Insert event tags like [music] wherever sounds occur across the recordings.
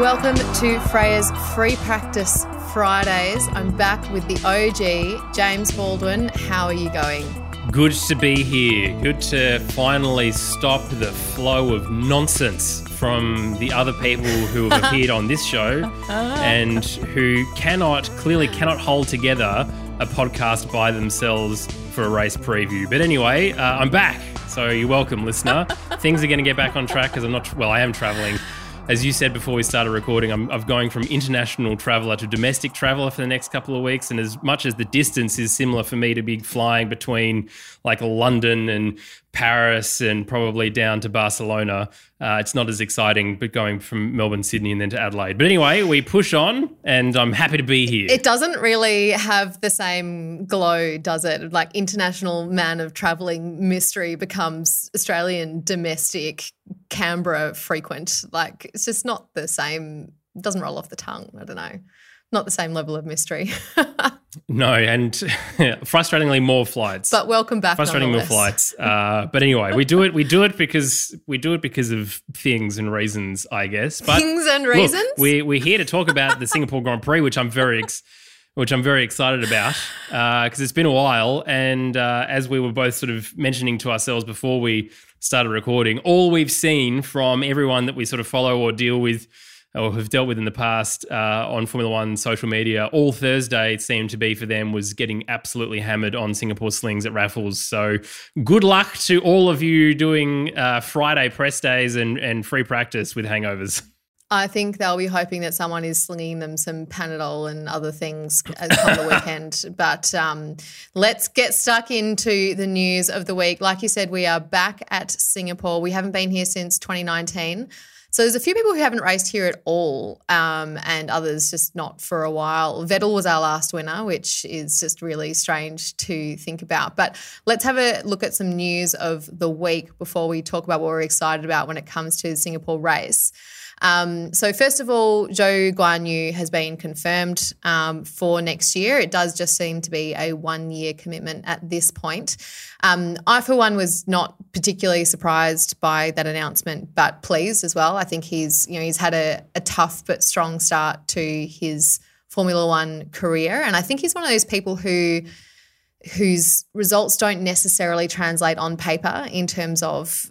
Welcome to Freya's Free Practice Fridays. I'm back with the OG, James Baldwin. How are you going? Good to be here. Good to finally stop the flow of nonsense from the other people who have [laughs] appeared on this show and who cannot, clearly cannot hold together a podcast by themselves for a race preview. But anyway, uh, I'm back. So you're welcome, listener. [laughs] Things are going to get back on track because I'm not, well, I am traveling as you said before we started recording, I'm, I'm, going from international traveler to domestic traveler for the next couple of weeks. And as much as the distance is similar for me to be flying between like London and Paris and probably down to Barcelona. Uh, it's not as exciting, but going from Melbourne, Sydney, and then to Adelaide. But anyway, we push on, and I'm happy to be here. It doesn't really have the same glow, does it? Like international man of traveling mystery becomes Australian domestic Canberra frequent. Like it's just not the same. It doesn't roll off the tongue. I don't know not the same level of mystery. [laughs] no, and [laughs] frustratingly more flights. But welcome back. Frustrating more flights. Uh, but anyway, we do it. We do it because we do it because of things and reasons, I guess. But things and reasons. Look, we we're here to talk about the Singapore Grand Prix, which I'm very. Ex- which I'm very excited about because uh, it's been a while. And uh, as we were both sort of mentioning to ourselves before we started recording, all we've seen from everyone that we sort of follow or deal with or have dealt with in the past uh, on Formula One social media, all Thursday it seemed to be for them was getting absolutely hammered on Singapore slings at raffles. So good luck to all of you doing uh, Friday press days and, and free practice with hangovers. I think they'll be hoping that someone is slinging them some Panadol and other things on the weekend. [laughs] But um, let's get stuck into the news of the week. Like you said, we are back at Singapore. We haven't been here since 2019. So there's a few people who haven't raced here at all, um, and others just not for a while. Vettel was our last winner, which is just really strange to think about. But let's have a look at some news of the week before we talk about what we're excited about when it comes to the Singapore race. Um, so first of all, Zhou Guanyu has been confirmed um, for next year. It does just seem to be a one-year commitment at this point. Um, I, for one, was not particularly surprised by that announcement, but pleased as well. I think he's, you know, he's had a, a tough but strong start to his Formula One career, and I think he's one of those people who whose results don't necessarily translate on paper in terms of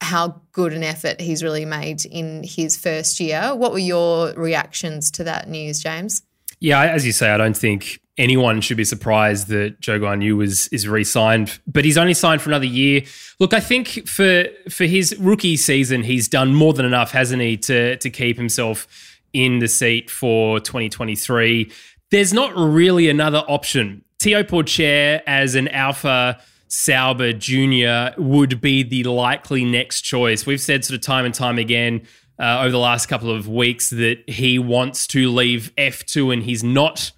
how good an effort he's really made in his first year. What were your reactions to that news, James? Yeah, as you say, I don't think anyone should be surprised that Zhou Guanyu was is re-signed, but he's only signed for another year. Look, I think for for his rookie season, he's done more than enough, hasn't he, to to keep himself in the seat for 2023. There's not really another option. Théo Pourchaire as an Alfa Sauber Jr. would be the likely next choice. We've said sort of time and time again uh, over the last couple of weeks that he wants to leave F2 and he's not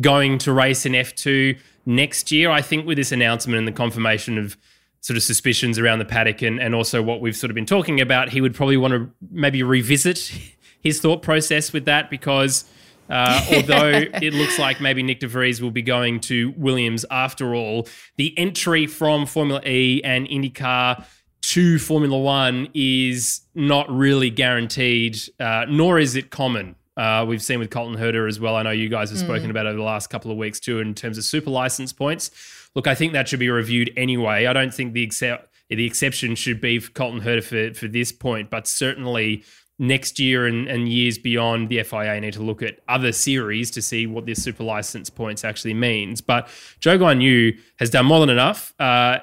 going to race in F2 next year. I think with this announcement and the confirmation of sort of suspicions around the paddock and, and also what we've sort of been talking about, he would probably want to maybe revisit [laughs] his thought process with that because uh, although it looks like maybe Nyck de Vries will be going to Williams after all, the entry from Formula E and IndyCar to Formula One is not really guaranteed, uh, nor is it common. Uh, we've seen with Colton Herta as well. I know you guys have spoken mm. about over the last couple of weeks too, in terms of super license points. Look, I think that should be reviewed anyway. I don't think the except the exception should be for Colton Herta for, for this point, but certainly next year and, and years beyond, the FIA need to look at other series to see what this super license points actually means. But Zhou Guanyu has done more than enough uh,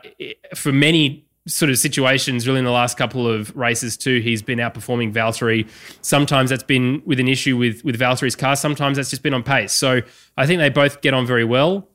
for many sort of situations really in the last couple of races too. He's been outperforming Valtteri. Sometimes that's been with an issue with with Valtteri's car. Sometimes that's just been on pace. So I think they both get on very well.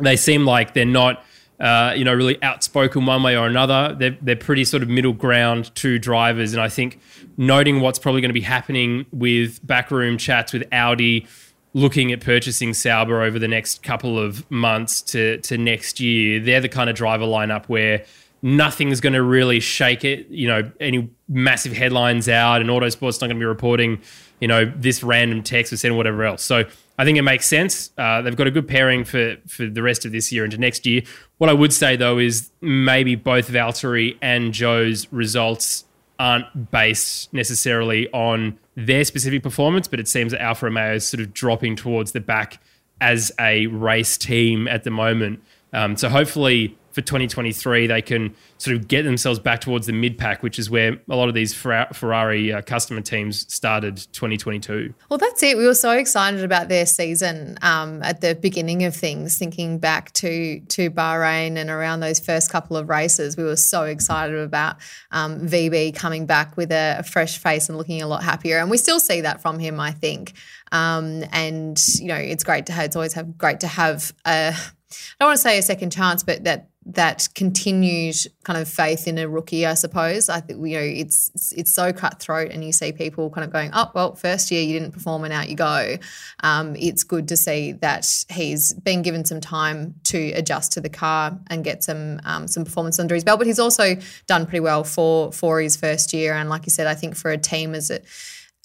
They seem like they're not uh, you know, really outspoken one way or another. They're, they're pretty sort of middle ground two drivers. And I think noting what's probably going to be happening with backroom chats with Audi looking at purchasing Sauber over the next couple of months to, to next year, they're the kind of driver lineup where nothing's going to really shake it. You know, any massive headlines out and Autosport's not going to be reporting, you know, this random text or sending whatever else. So I think it makes sense. Uh, they've got a good pairing for for the rest of this year into next year. What I would say though is maybe both Valtteri and Zhou's results aren't based necessarily on their specific performance, but it seems that Alfa Romeo is sort of dropping towards the back as a race team at the moment. Um, so hopefully for 2023 they can sort of get themselves back towards the mid pack, which is where a lot of these Ferrari uh, customer teams started 2022. Well, that's it. We were so excited about their season um, at the beginning of things, thinking back to to Bahrain and around those first couple of races. We were so excited about um, VB coming back with a, a, fresh face and looking a lot happier, and we still see that from him. I think, um, and you know, it's great to have. It's always have great to have a. I don't want to say a second chance, but that that continued kind of faith in a rookie, I suppose. I think you know it's, it's, it's so cutthroat, and you see people kind of going, "Oh, well, first year you didn't perform, and out you go." Um, it's good to see that he's been given some time to adjust to the car and get some um, some performance under his belt. But he's also done pretty well for for his first year, and like you said, I think for a team as it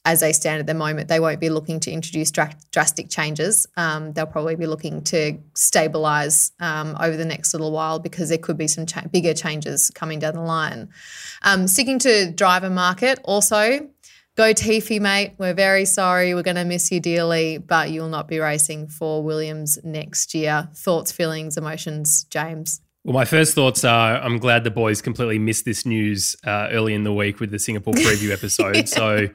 as they stand at the moment, they won't be looking to introduce dra- drastic changes. Um, they'll probably be looking to stabilise um, over the next little while because there could be some cha- bigger changes coming down the line. Um, sticking to driver market, also Goatifi, mate. We're very sorry. We're going to miss you dearly, but you'll not be racing for Williams next year. Thoughts, feelings, emotions, James? Well, my first thoughts are I'm glad the boys completely missed this news uh, early in the week with the Singapore preview [laughs] episode. yeah. So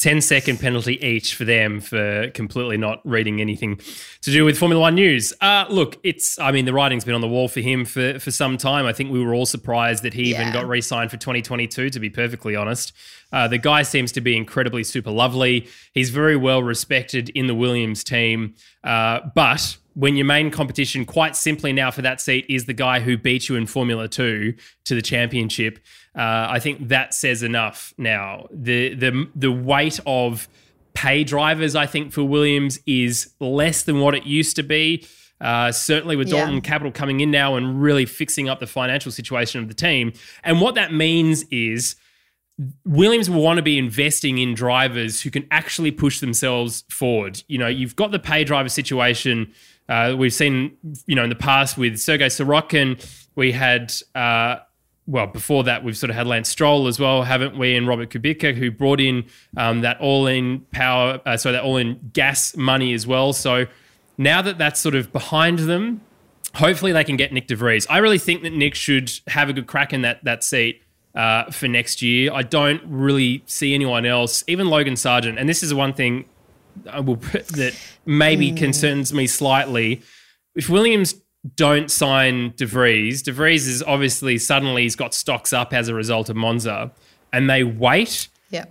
10 second penalty each for them for completely not reading anything to do with Formula One news. Uh, look, it's, I mean, the writing's been on the wall for him for, for some time. I think we were all surprised that he yeah. even got re signed for 2022, to be perfectly honest. Uh, the guy seems to be incredibly super lovely. He's very well respected in the Williams team. Uh, but when your main competition, quite simply now for that seat, is the guy who beat you in Formula Two to the championship, uh, I think that says enough. Now the the the weight of pay drivers, I think for Williams is less than what it used to be. Uh, certainly with Dorilton yeah. Capital coming in now and really fixing up the financial situation of the team, and what that means is. Williams will want to be investing in drivers who can actually push themselves forward. You know, you've got the pay driver situation. Uh, we've seen, you know, in the past with Sergei Sirotkin, we had uh, well, before that, we've sort of had Lance Stroll as well, haven't we? And Robert Kubica, who brought in um, that Orlen power, uh, so that Orlen gas money as well. So now that that's sort of behind them, hopefully they can get Nyck de Vries. I really think that Nick should have a good crack in that that seat uh, for next year. I don't really see anyone else, even Logan Sargeant. And this is one thing I will put, that maybe mm. concerns me slightly. If Williams don't sign De Vries, De Vries is obviously suddenly he's got stocks up as a result of Monza, and they wait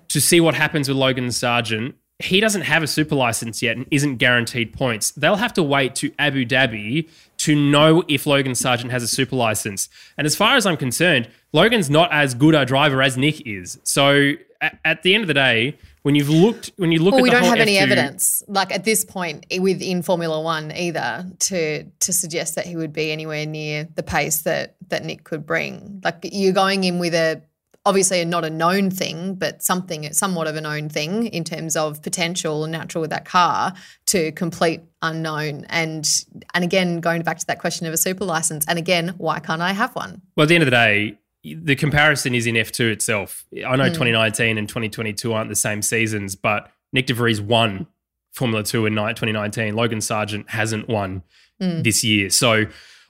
to see what happens with Logan Sargeant. He doesn't have a super license yet and isn't guaranteed points. They'll have to wait to Abu Dhabi to know if Logan Sargeant has a super license. And as far as I'm concerned, Logan's not as good a driver as Nick is. So at, at the end of the day, when you've looked when you look well, we don't have F2, any evidence like at this point eh, within formula one either to to suggest that he would be anywhere near the pace that that nick could bring. Like you're going in with a obviously not a known thing but something somewhat of a known thing in terms of potential and natural with that car to complete unknown. And and again going back to that question of a super license and again why can't i have one? Well at the end of the day the comparison is in F2 itself. I know mm. 2019 and 2022 aren't the same seasons, but Nyck de Vries won Formula 2 in 2019. Logan Sargeant hasn't won mm. this year. So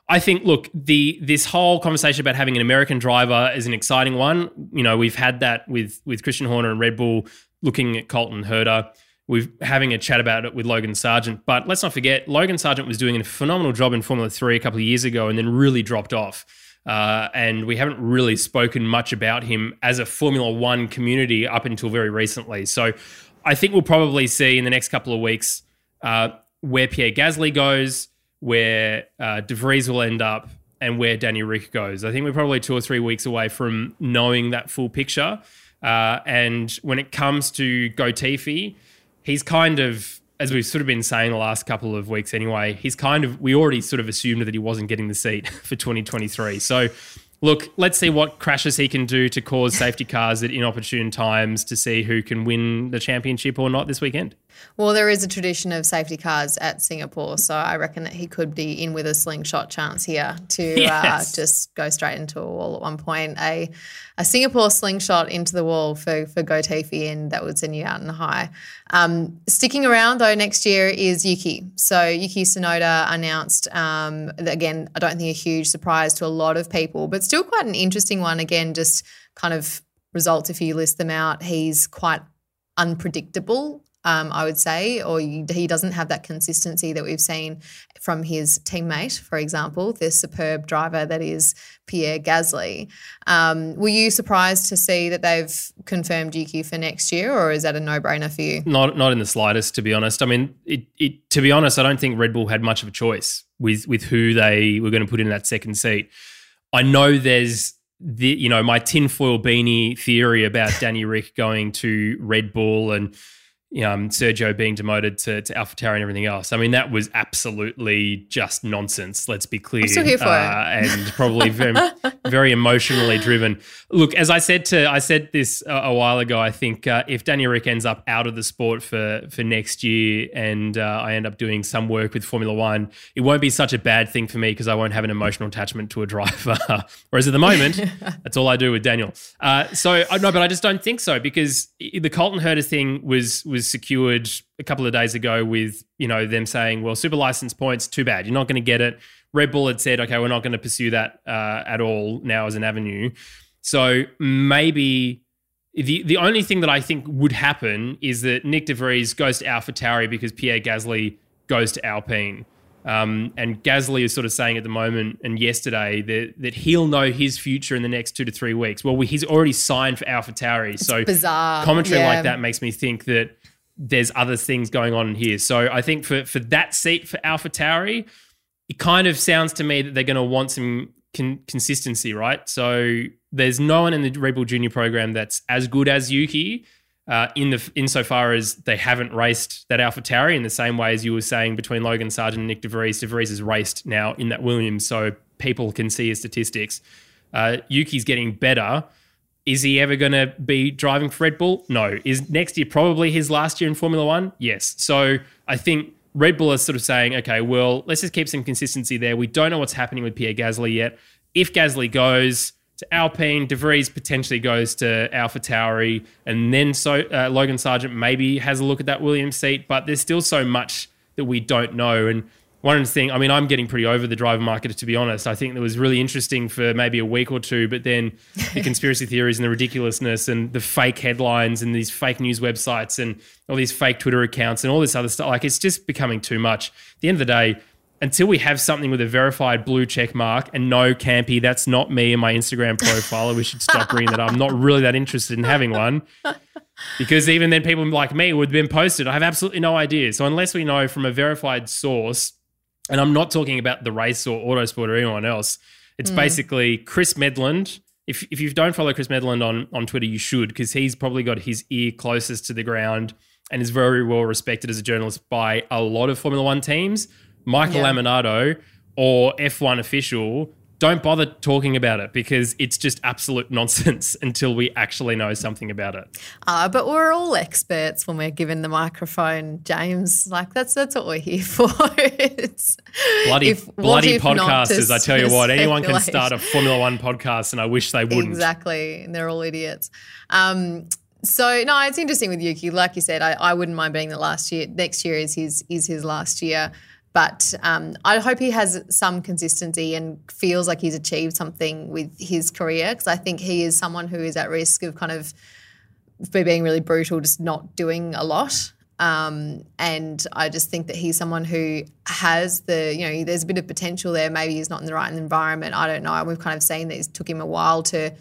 I think, look, the this whole conversation about having an American driver is an exciting one. You know, we've had that with with Christian Horner and Red Bull looking at Colton Herta. We're having a chat about it with Logan Sargeant. But let's not forget, Logan Sargeant was doing a phenomenal job in Formula 3 a couple of years ago and then really dropped off. Uh, and we haven't really spoken much about him as a Formula One community up until very recently. So I think we'll probably see in the next couple of weeks uh, where Pierre Gasly goes, where uh, De Vries will end up, and where Danny Ric goes. I think we're probably two or three weeks away from knowing that full picture. Uh, and when it comes to Goatifi, he's kind of as we've sort of been saying the last couple of weeks anyway, he's kind of, we already sort of assumed that he wasn't getting the seat [laughs] for 2023. So, look, let's see what crashes he can do to cause safety cars at inopportune times to see who can win the championship or not this weekend. Well, there is a tradition of safety cars at Singapore, so I reckon that he could be in with a slingshot chance here to yes. uh, just go straight into a wall at one point. A a Singapore slingshot into the wall for for Goatifi, and that would send you out in the high. Um, sticking around though next year is Yuki. So Yuki Tsunoda announced um, again. I don't think a huge surprise to a lot of people, but still quite an interesting one. Again, just kind of results if you list them out. He's quite unpredictable um, I would say, or he doesn't have that consistency that we've seen from his teammate, for example, this superb driver that is Pierre Gasly. Um, were you surprised to see that they've confirmed Yuki for next year, or is that a no-brainer for you? Not, not in the slightest, to be honest. I mean, it, it, to be honest, I don't think Red Bull had much of a choice with with who they were going to put in that second seat. I know there's the you know my tinfoil beanie theory about Danny Ric going to Red Bull and you know, um, Sergio being demoted to, to AlphaTauri and everything else. I mean, that was absolutely just nonsense. Let's be clear. I'm still here for uh, it. and probably very, [laughs] very emotionally driven. Look, as I said to, I said this a, a while ago. I think uh, if Danny Ric ends up out of the sport for for next year, and uh, I end up doing some work with Formula One, it won't be such a bad thing for me because I won't have an emotional attachment to a driver. [laughs] Whereas at the moment, [laughs] that's all I do with Daniel. Uh, so no, but I just don't think so because the Colton Herta thing was was was secured a couple of days ago with you know them saying, well, super license points, too bad, you're not going to get it. Red Bull had said, okay, we're not going to pursue that uh, at all now as an avenue. So maybe the the only thing that I think would happen is that Nyck de Vries goes to AlphaTauri because Pierre Gasly goes to Alpine. Um, and Gasly is sort of saying at the moment and yesterday that, that he'll know his future in the next two to three weeks. Well, he's already signed for AlphaTauri. So bizarre. commentary yeah. like that makes me think that there's other things going on here. So I think for for that seat for Alpha Tauri, it kind of sounds to me that they're going to want some con- consistency, right? So there's no one in the Red Bull Junior program that's as good as Yuki. Uh, in the insofar as they haven't raced that AlphaTauri in the same way as you were saying between Logan Sargeant and Nyck de Vries. De Vries has raced now in that Williams, so people can see his statistics. Uh, Yuki's getting better, is he ever going to be driving for Red Bull? No. Is next year probably his last year in Formula One? Yes. So I think Red Bull is sort of saying, okay, well, let's just keep some consistency there. We don't know what's happening with Pierre Gasly yet. If Gasly goes to Alpine, De Vries potentially goes to AlphaTauri, and then so uh, Logan Sargeant maybe has a look at that Williams seat. But there's still so much that we don't know, and one thing, I mean, I'm getting pretty over the driver market, to be honest. I think it was really interesting for maybe a week or two, but then the [laughs] conspiracy theories and the ridiculousness and the fake headlines and these fake news websites and all these fake Twitter accounts and all this other stuff, like it's just becoming too much. At the end of the day, until we have something with a verified blue check mark and no campy, that's not me in my Instagram profile. we should stop bringing that up. I'm not really that interested in having one. Because even then, people like me would have been posted. I have absolutely no idea. So, unless we know from a verified source and I'm not talking about the race or Autosport or anyone else. It's mm. basically Chris Medland. If, if you don't follow Chris Medland on, on Twitter, you should, because he's probably got his ear closest to the ground and is very well respected as a journalist by a lot of Formula One teams. Michael yeah. Lamonato or F1 official don't bother talking about it because it's just absolute [laughs] nonsense until we actually know something about it. Uh, but we're all experts when we're given the microphone, James. Like that's that's what we're here [laughs] for. it's bloody if, bloody podcasters. I tell you what, anyone can start a Formula One podcast, and I wish they wouldn't. Exactly, and they're all idiots. Um, so no, it's interesting with Yuki. Like you said, I, I wouldn't mind being the last year. Next year is his is his last year. But um, I hope he has some consistency and feels like he's achieved something with his career because I think he is someone who is at risk of kind of being really brutal, just not doing a lot. Um, and I just think that he's someone who has the, you know, there's a bit of potential there. Maybe he's not in the right environment. I don't know. We've kind of seen that it took him a while to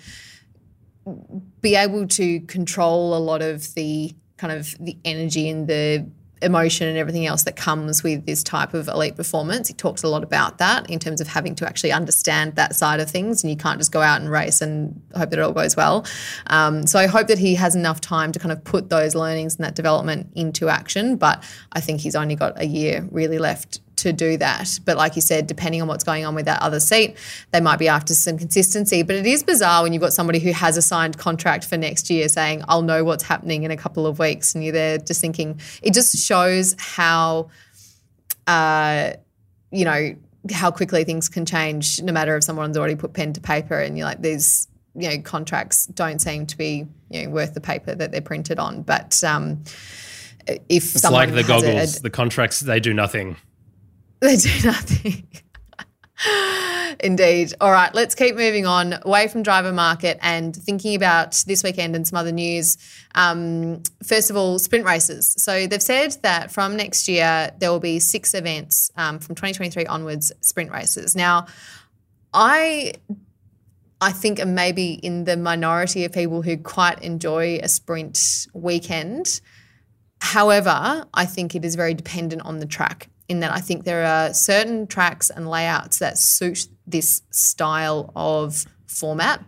be able to control a lot of the kind of the energy and the emotion and everything else that comes with this type of elite performance. He talks a lot about that in terms of having to actually understand that side of things, and you can't just go out and race and hope that it all goes well. Um, so I hope that he has enough time to kind of put those learnings and that development into action. But I think he's only got a year really left to do that. But like you said, depending on what's going on with that other seat, they might be after some consistency. But it is bizarre when you've got somebody who has a signed contract for next year saying, I'll know what's happening in a couple of weeks. And you're there just thinking, it just shows how, uh, you know, how quickly things can change no matter if someone's already put pen to paper and you're like, these, you know, contracts don't seem to be, you know, worth the paper that they're printed on. But, um, if it's like the goggles, a, the contracts, they do nothing. [laughs] They do nothing. Indeed. All right, let's keep moving on away from driver market and thinking about this weekend and some other news. Um, first of all, sprint races. So they've said that from next year there will be six events um, from 2023 onwards, sprint races. Now, I I think maybe in the minority of people who quite enjoy a sprint weekend. However, I think it is very dependent on the track in that I think there are certain tracks and layouts that suit this style of format.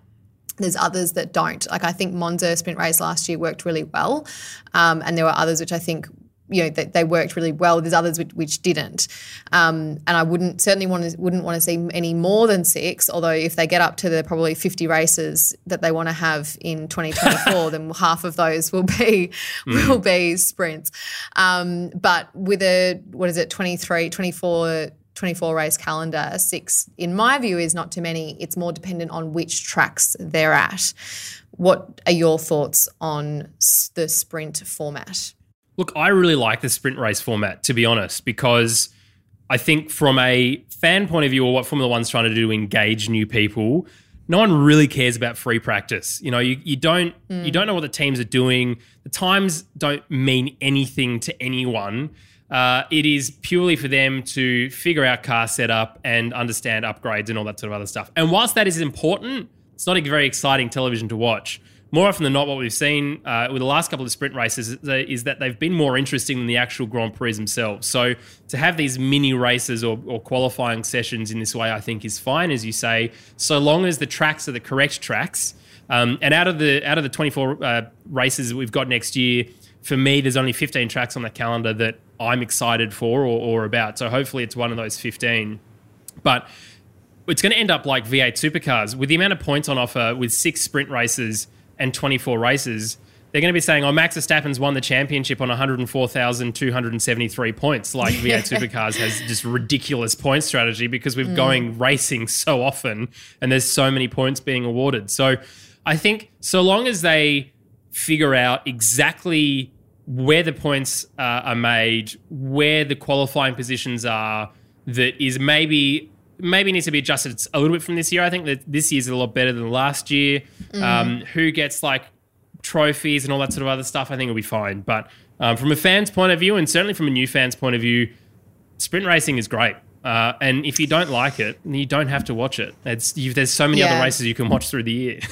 There's others that don't. Like I think Monza sprint race last year worked really well, um, and there were others which I think you know they, they worked really well. There's others which, which didn't, um, and I wouldn't certainly want to wouldn't want to see any more than six. Although if they get up to the probably 50 races that they want to have in 2024, [laughs] then half of those will be mm. will be sprints. Um, but with a what is it 23, 24 24 race calendar, six, in my view, is not too many. It's more dependent on which tracks they're at. What are your thoughts on the sprint format? Look, I really like the sprint race format, to be honest, because I think from a fan point of view, or what Formula One's trying to do to engage new people, no one really cares about free practice. You know, you, you don't mm. you don't know what the teams are doing. The times don't mean anything to anyone. Uh, it is purely for them to figure out car setup and understand upgrades and all that sort of other stuff. And whilst that is important, it's not a very exciting television to watch more often than not, what we've seen uh, with the last couple of sprint races is that they've been more interesting than the actual Grand Prix themselves. So to have these mini races or, or qualifying sessions in this way, I think is fine, as you say, so long as the tracks are the correct tracks. Um, and out of the out of the 24 uh, races that we've got next year, for me, there's only 15 tracks on the calendar that I'm excited for or, or about. So hopefully, it's one of those 15. But it's going to end up like V8 supercars with the amount of points on offer with six sprint races and 24 races, they're going to be saying, oh, Max Verstappen's won the championship on 104,273 points. Like V8 [laughs] Supercars has just ridiculous point strategy because we're mm. going racing so often and there's so many points being awarded. So I think so long as they figure out exactly where the points uh, are made, where the qualifying positions are, that is maybe maybe needs to be adjusted a little bit from this year. I think that this year's a lot better than last year. Mm. Um, who gets like trophies and all that sort of other stuff, I think will be fine. But um, from a fan's point of view, and certainly from a new fan's point of view, sprint racing is great. Uh, and if you don't like it, you don't have to watch it. It's, there's so many yeah. other races you can watch through the year. [laughs]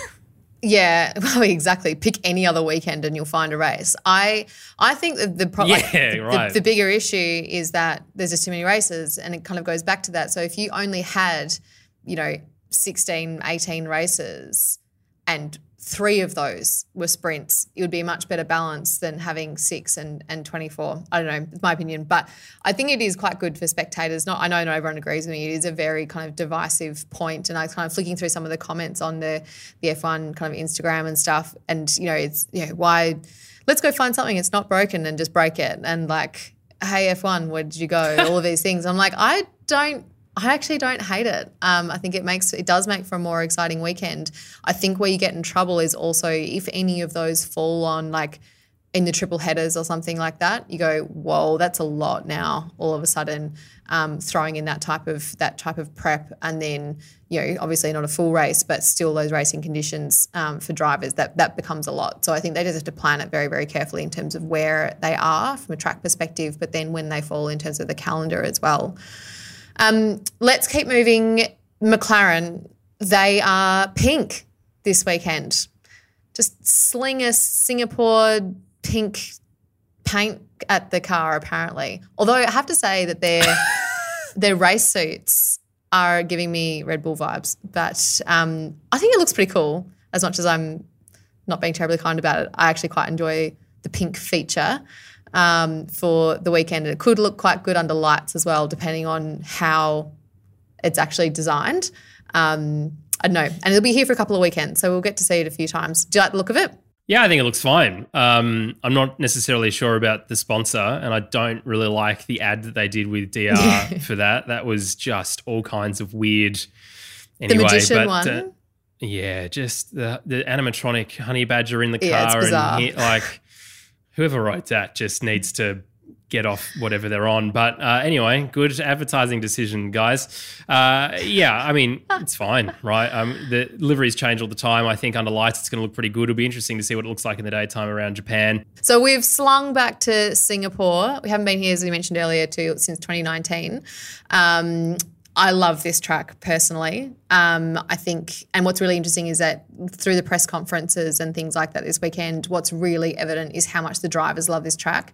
Yeah, [laughs] well, exactly. Pick any other weekend and you'll find a race. I I think that the problem, yeah, like, right. the, the, bigger issue is that there's just too many races, and it kind of goes back to that. So if you only had, you know, 16, 18 races, and three of those were sprints, it would be a much better balance than having six and, and 24. I don't know, it's my opinion. But I think it is quite good for spectators. Not I know not everyone agrees with me. It is a very kind of divisive point. And I was kind of flicking through some of the comments on the, the F1 kind of Instagram and stuff. And, you know, it's, you know, why, let's go find something. It's not broken and just break it. And like, hey, F1, where did you go? All of these things. I'm like, I don't I actually don't hate it. Um, I think it makes it does make for a more exciting weekend. I think where you get in trouble is also if any of those fall on like in the triple headers or something like that. You go, whoa, that's a lot now. All of a sudden, um, throwing in that type of that type of prep, and then you know, obviously not a full race, but still those racing conditions um, for drivers that that becomes a lot. So I think they just have to plan it very very carefully in terms of where they are from a track perspective, but then when they fall in terms of the calendar as well. Um, let's keep moving. McLaren, they are pink this weekend. Just sling a Singapore pink paint at the car, apparently. Although I have to say that their [laughs] their race suits are giving me Red Bull vibes. But um, I think it looks pretty cool. As much as I'm not being terribly kind about it, I actually quite enjoy the pink feature. Um, for the weekend. And it could look quite good under lights as well, depending on how it's actually designed. Um, I don't know. And it'll be here for a couple of weekends, so we'll get to see it a few times. Do you like the look of it? Yeah, I think it looks fine. Um, I'm not necessarily sure about the sponsor, and I don't really like the ad that they did with DR [laughs] for that. That was just all kinds of weird. Anyway, the magician but, one. Uh, yeah, just the the animatronic honey badger in the Yeah, car, bizarre. and he, like [laughs] whoever wrote that just needs to get off whatever they're on. But uh, anyway, good advertising decision, guys. Uh, yeah, I mean it's fine, right? Um, the liveries change all the time. I think under lights it's going to look pretty good. It'll be interesting to see what it looks like in the daytime around Japan. So we've slung back to Singapore. We haven't been here, as we mentioned earlier, too, since 2019. Um, I love this track personally. Um, I think, and what's really interesting is that through the press conferences and things like that this weekend, what's really evident is how much the drivers love this track.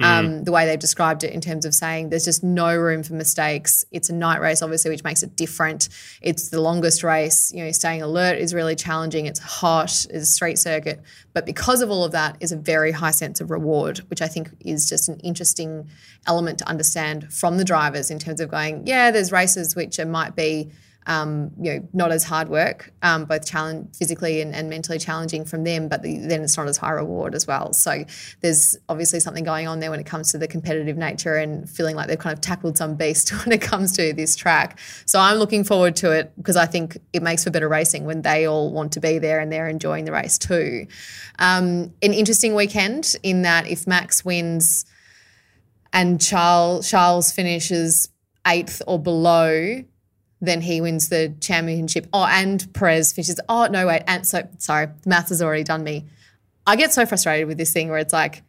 Um, the way they've described it in terms of saying there's just no room for mistakes. It's a night race, obviously, which makes it different. It's the longest race. You know, staying alert is really challenging. It's hot. It's a straight circuit, but because of all of that, is a very high sense of reward, which I think is just an interesting element to understand from the drivers in terms of going, yeah, there's races which are, might be um, you know, not as hard work, um, both challenge physically and, and mentally challenging from them, but the, then it's not as high reward as well. So there's obviously something going on there when it comes to the competitive nature and feeling like they've kind of tackled some beast [laughs] when it comes to this track. So I'm looking forward to it because I think it makes for better racing when they all want to be there and they're enjoying the race too. Um, an interesting weekend in that if Max wins and Charles Charles finishes eighth or below, then he wins the championship. Oh, and Perez finishes. Oh no, wait. And so sorry, the maths has already done me. I get so frustrated with this thing where it's like.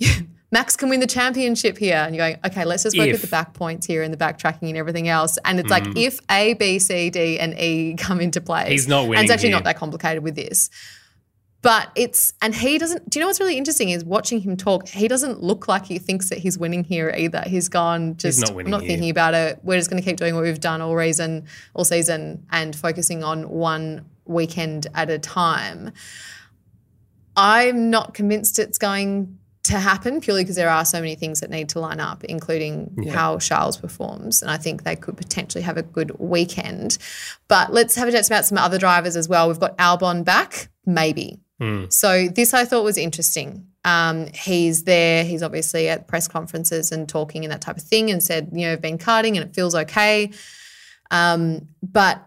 [laughs] Max can win the championship here. And you're going, okay, let's just work If. with the back points here and the backtracking and everything else. And it's like mm. if A, B, C, D, and E [laughs] come into play. He's not And winning it's actually here. not that complicated with this. But it's, and he doesn't, do you know what's really interesting is watching him talk, he doesn't look like he thinks that he's winning here either. He's gone just, not winning I'm not here. thinking about it. We're just going to keep doing what we've done all reason, all season and focusing on one weekend at a time. I'm not convinced it's going to happen purely because there are so many things that need to line up, including how Charles performs. And I think they could potentially have a good weekend. But let's have a chat about some other drivers as well. We've got Albon back, maybe. So this I thought was interesting. Um, he's there. He's obviously at press conferences and talking and that type of thing, and said, you know, I've been karting and it feels okay. Um, but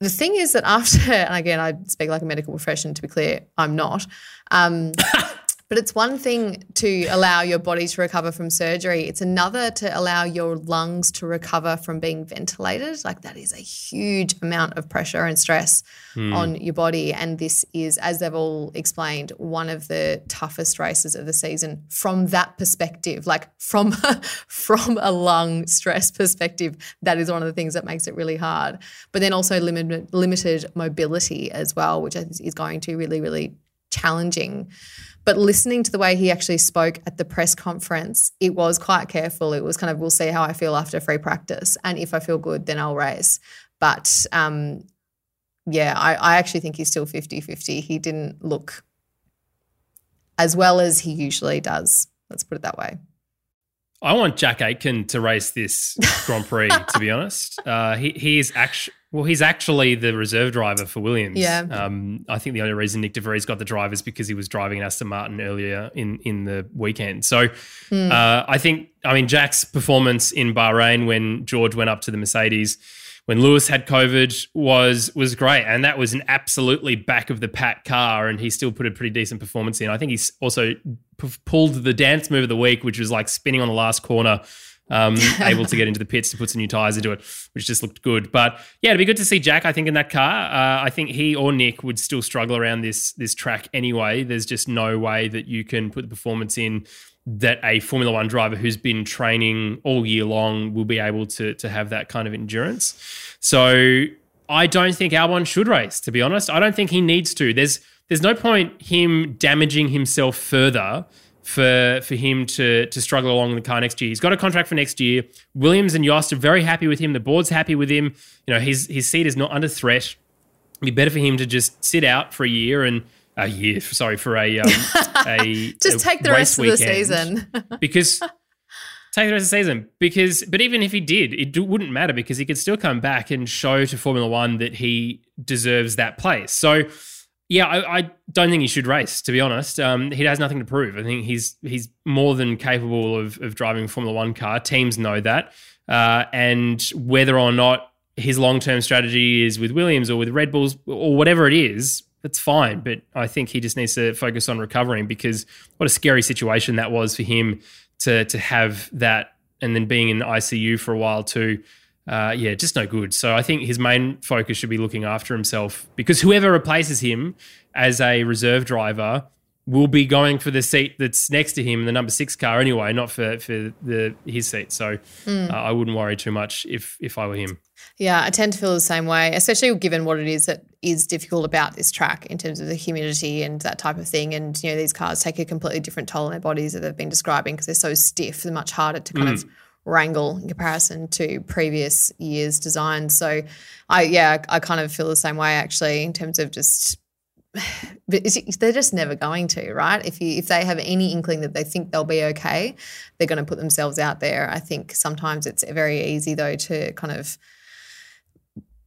the thing is that after, [laughs] and again, I speak like a medical profession to be clear, I'm not. Um, [laughs] but it's one thing to allow your body to recover from surgery. It's another to allow your lungs to recover from being ventilated. Like that is a huge amount of pressure and stress hmm. on your body. And this is, as they've all explained, one of the toughest races of the season from that perspective. Like from [laughs] from a lung stress perspective, that is one of the things that makes it really hard. But then also limited limited mobility as well, which is is going to be really really challenging. But listening to the way he actually spoke at the press conference, it was quite careful. It was kind of, we'll see how I feel after free practice. And if I feel good, then I'll race. But um, yeah, I, I actually think he's still 50 50. He didn't look as well as he usually does. Let's put it that way. I want Jack Aitken to race this Grand Prix. [laughs] to be honest, uh, he he is actually well, he's actually the reserve driver for Williams. Yeah. Um, I think the only reason Nyck DeVries got the drive is because he was driving an Aston Martin earlier in in the weekend. So Hmm. uh, I think I mean Jack's performance in Bahrain when George went up to the Mercedes. When Lewis had COVID was was great, and that was an absolutely back of the pack car, and he still put a pretty decent performance in. I think he's also p- pulled the dance move of the week, which was like spinning on the last corner, um, [laughs] able to get into the pits to put some new tires into it, which just looked good. But yeah, it'd be good to see Jack. I think in that car, uh, I think he or Nick would still struggle around this this track anyway. There's just no way that you can put the performance in that a Formula One driver who's been training all year long will be able to to have that kind of endurance. So I don't think Albon should race. To be honest, I don't think he needs to. There's there's no point him damaging himself further for for him to to struggle along in the car next year. He's got a contract for next year. Williams and Jost are very happy with him. The board's happy with him. You know his his seat is not under threat. It'd be better for him to just sit out for a year and a year. Sorry for a um, [laughs] a just take the rest of the season [laughs] because take the rest of the season because but even if he did, it wouldn't matter because he could still come back and show to Formula One that he deserves that place. So. Yeah, I, I don't think he should race. To be honest, um, he has nothing to prove. I think he's he's more than capable of of driving a Formula One car. Teams know that, uh, and whether or not his long term strategy is with Williams or with Red Bulls or whatever it is, that's fine. But I think he just needs to focus on recovering because what a scary situation that was for him to to have that and then being in ICU for a while too. Uh, yeah, just no good. So I think his main focus should be looking after himself because whoever replaces him as a reserve driver will be going for the seat that's next to him, in the number six car anyway, not for for the his seat. So mm. uh, I wouldn't worry too much if if I were him. Yeah, I tend to feel the same way, especially given what it is that is difficult about this track in terms of the humidity and that type of thing. And you know, these cars take a completely different toll on their bodies that they've been describing because they're so stiff. They're much harder to kind mm. of wrangle in comparison to previous years' designs. So, I yeah, I kind of feel the same way actually in terms of just [sighs] they're just never going to, right? If you if they have any inkling that they think they'll be okay, they're going to put themselves out there. I think sometimes it's very easy though to kind of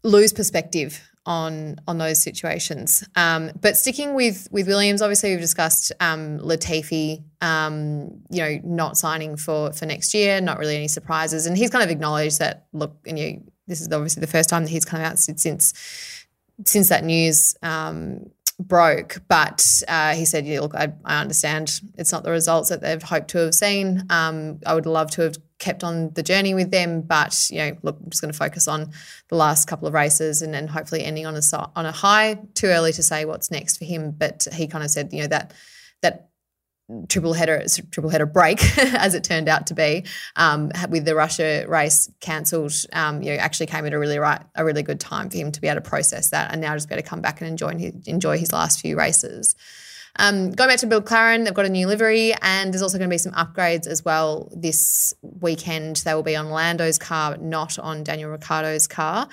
lose perspective on on those situations. Um, but sticking with with Williams, obviously we've discussed um, Latifi, um, you know, not signing for for next year. Not really any surprises, and he's kind of acknowledged that. Look, and you, this is obviously the first time that he's come out since since, that news um, broke. But uh, he said, yeah, look, I, I, understand it's not the results that they've hoped to have seen. Um, I would love to have kept on the journey with them, but you know, look, I'm just going to focus on the last couple of races and then hopefully ending on a on a high. Too early to say what's next for him, but he kind of said, you know, that that triple header triple header break [laughs] as it turned out to be um, with the Russia race cancelled um, you know actually came at a really right a really good time for him to be able to process that and now just be able to come back and enjoy his, enjoy his last few races. Um, going back to Bill McLaren, they've got a new livery, and there's also going to be some upgrades as well this weekend. They will be on Lando's car, not on Daniel Ricciardo's car.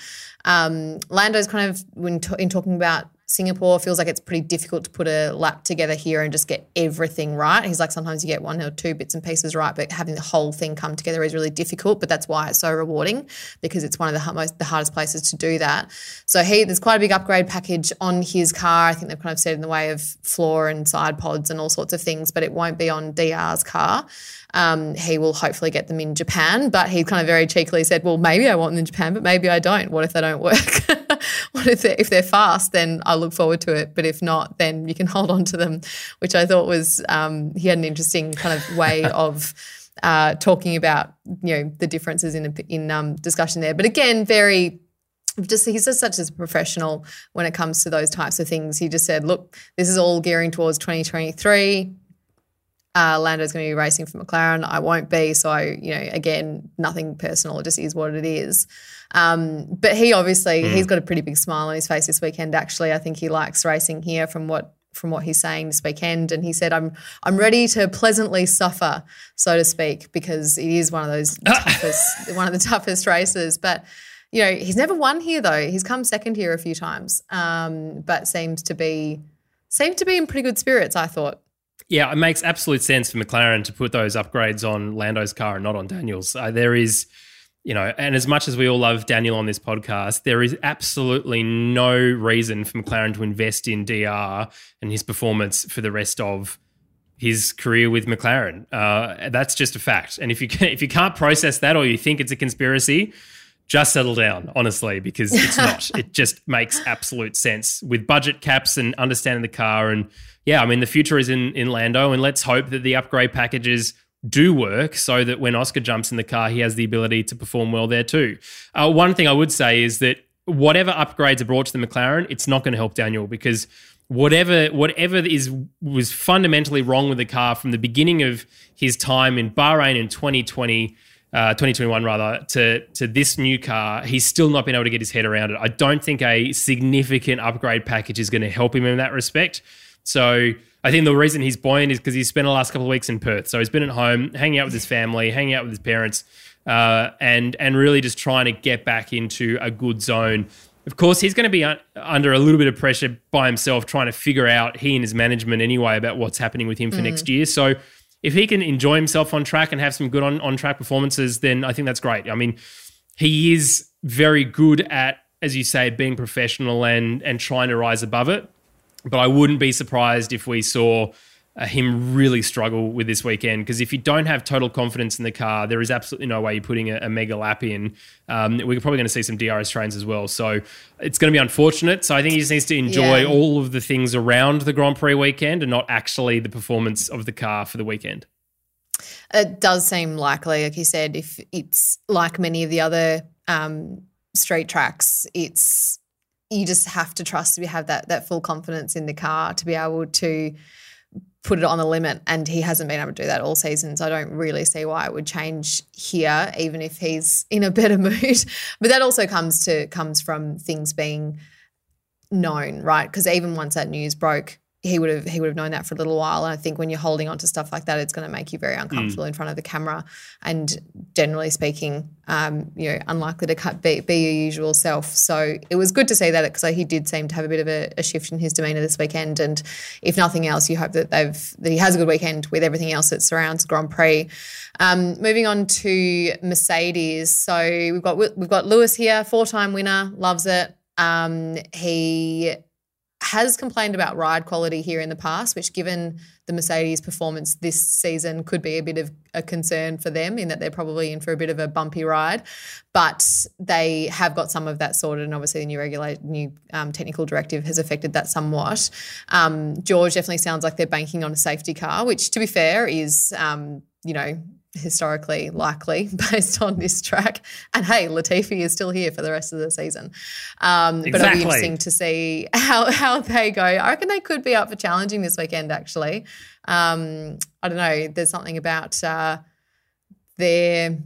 Um, Lando's kind of, when t- in talking about Singapore feels like it's pretty difficult to put a lap together here and just get everything right. He's like, sometimes you get one or two bits and pieces right, but having the whole thing come together is really difficult. But that's why it's so rewarding because it's one of the most the hardest places to do that. So he there's quite a big upgrade package on his car. I think they've kind of said in the way of floor and side pods and all sorts of things, but it won't be on DR's car. Um, he will hopefully get them in Japan, but he kind of very cheekily said, "Well, maybe I want them in Japan, but maybe I don't. What if they don't work? [laughs] what if they're, if they're fast? Then I look forward to it. But if not, then you can [laughs] hold on to them." Which I thought was um, he had an interesting kind of way [laughs] of. Uh, talking about you know the differences in in um, discussion there, but again, very just he's just such a professional when it comes to those types of things. He just said, "Look, this is all gearing towards 2023 uh, Lando's going to be racing for McLaren. I won't be. So, I, you know, again, nothing personal. It just is what it is. Um, but he obviously, mm. he's got a pretty big smile on his face this weekend. Actually, I think he likes racing here from what from what he's saying this weekend. And he said, "I'm I'm ready to pleasantly suffer, so to speak, because it is one of those [laughs] toughest one of the toughest races." But you know, he's never won here though. He's come second here a few times, um, but seems to be seemed to be in pretty good spirits. I thought. Yeah, it makes absolute sense for McLaren to put those upgrades on Lando's car and not on Daniel's. Uh, there is, you know, and as much as we all love Daniel on this podcast, there is absolutely no reason for McLaren to invest in DR and his performance for the rest of his career with McLaren. Uh, that's just a fact. And if you can, [laughs] if you can't process that or you think it's a conspiracy, just settle down, honestly, because it's [laughs] not. it just makes absolute sense with budget caps and understanding the car. And yeah, I mean, the future is in, in Lando, and let's hope that the upgrade packages do work so that when Oscar jumps in the car, he has the ability to perform well there too. Uh, one thing I would say is that whatever upgrades are brought to the McLaren, it's not going to help Daniel because whatever whatever is was fundamentally wrong with the car from the beginning of his time in Bahrain in 2020 uh, 2021 rather, to to this new car, he's still not been able to get his head around it. I don't think a significant upgrade package is going to help him in that respect. So I think the reason he's buoyant is because he's spent the last couple of weeks in Perth. So he's been at home, hanging out with his family, hanging out with his parents, uh, and and really just trying to get back into a good zone of course, he's going to be un- under a little bit of pressure by himself, trying to figure out he and his management anyway about what's happening with him for mm. next year. So if he can enjoy himself on track and have some good on, on track performances, then I think that's great. I mean, he is very good at, as you say, being professional and and trying to rise above it. But I wouldn't be surprised if we saw uh, him really struggle with this weekend because if you don't have total confidence in the car, there is absolutely no way you're putting a, a mega lap in. Um, we're probably going to see some DRS trains as well, so it's going to be unfortunate. So I think he just needs to enjoy yeah. all of the things around the Grand Prix weekend and not actually the performance of the car for the weekend. It does seem likely, like you said, if it's like many of the other um, street tracks, it's you just have to trust to have that that full confidence in the car to be able to put it on the limit and he hasn't been able to do that all season so i don't really see why it would change here even if he's in a better [laughs] mood. But that also comes to comes from things being known right? Because even once that news broke he would have he would have known that for a little while. And I think when you're holding on to stuff like that, it's going to make you very uncomfortable mm. in front of the camera. And generally speaking, um, you know, unlikely to cut, be, be your usual self. So it was good to see that because he did seem to have a bit of a, a, shift in his demeanour this weekend. And if nothing else, you hope that they've that he has a good weekend with everything else that surrounds Grand Prix. Um, moving on to Mercedes, so we've got we've got Lewis here, four time winner, loves it. Um, he has complained about ride quality here in the past, which, given the Mercedes performance this season, could be a bit of a concern for them in that they're probably in for a bit of a bumpy ride. But they have got some of that sorted, and obviously the new regulate, new um, technical directive has affected that somewhat. Um, George definitely sounds like they're banking on a safety car, which, to be fair, is um, you know historically likely [laughs] based on this track. And hey, Latifi is still here for the rest of the season. Um, exactly. But it'll be interesting to see [laughs] how, how they go. I reckon they could be up for challenging this weekend, actually. Um, I don't know. There's something about uh, their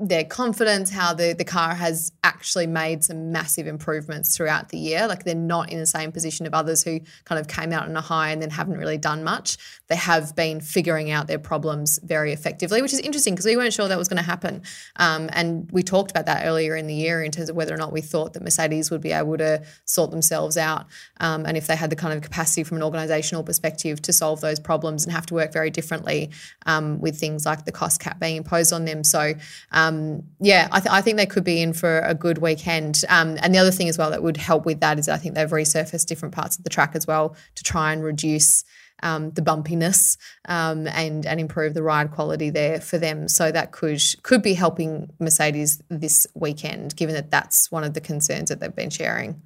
their confidence, how the, the car has actually made some massive improvements throughout the year. Like they're not in the same position of others who kind of came out on a high and then haven't really done much. They have been figuring out their problems very effectively, which is interesting because we weren't sure that was going to happen. Um, and we talked about that earlier in the year in terms of whether or not we thought that Mercedes would be able to sort themselves out um, and if they had the kind of capacity from an organisational perspective to solve those problems and have to work very differently um, with things like the cost cap being imposed on them. So, um, yeah, I, th- I, think they could be in for a good weekend. Um, and the other thing as well that would help with that is I think they've resurfaced different parts of the track as well to try and reduce um, the bumpiness um, and and improve the ride quality there for them. So that could could be helping Mercedes this weekend, given that that's one of the concerns that they've been sharing.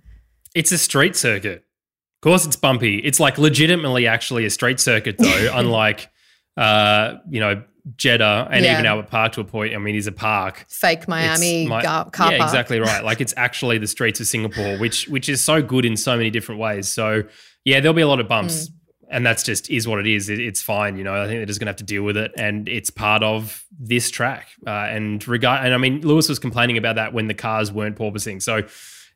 It's a street circuit. Of course, it's bumpy. It's like legitimately actually a street circuit, though. [laughs] unlike uh, you know Jeddah and yeah. even Albert Park to a point. I mean, is a park. Fake Miami my, car, car Yeah, exactly right. [laughs] like it's actually the streets of Singapore, which which is so good in so many different ways. So yeah, there'll be a lot of bumps. Mm. And that's just is what it is. It, it's fine, you know. I think they're just going to have to deal with it, and it's part of this track. Uh, and regard, and I mean, Lewis was complaining about that when the cars weren't porpoising. So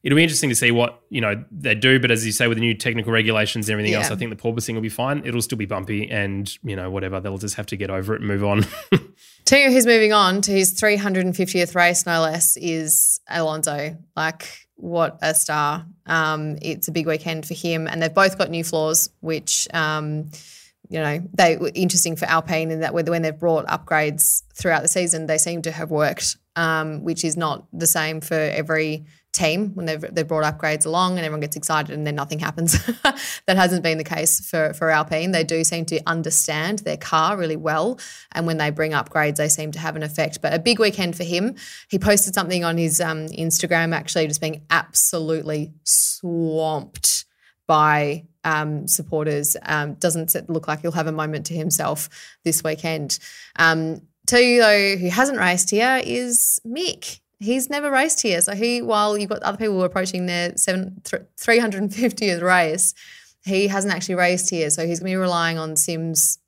it'll be interesting to see what you know they do. But as you say, with the new technical regulations and everything yeah. else, I think the porpoising will be fine. It'll still be bumpy, and you know whatever they'll just have to get over it and move on. [laughs] You who's moving on to his 350th race, no less, is Alonso. Like what a star! Um, it's a big weekend for him, and they've both got new floors, which. Um, you know, they were interesting for Alpine in that when they've brought upgrades throughout the season, they seem to have worked, um, which is not the same for every team when they've, they've brought upgrades along and everyone gets excited and then nothing happens. [laughs] that hasn't been the case for, for Alpine. They do seem to understand their car really well. And when they bring upgrades, they seem to have an effect. But a big weekend for him. He posted something on his um, Instagram actually just being absolutely swamped by um, supporters. Um, doesn't it look like he'll have a moment to himself this weekend. Um, you though, who hasn't raced here is Mick he's never raced here. So he, while you've got other people approaching their seven, 350th race, he hasn't actually raced here. So he's going to be relying on Sims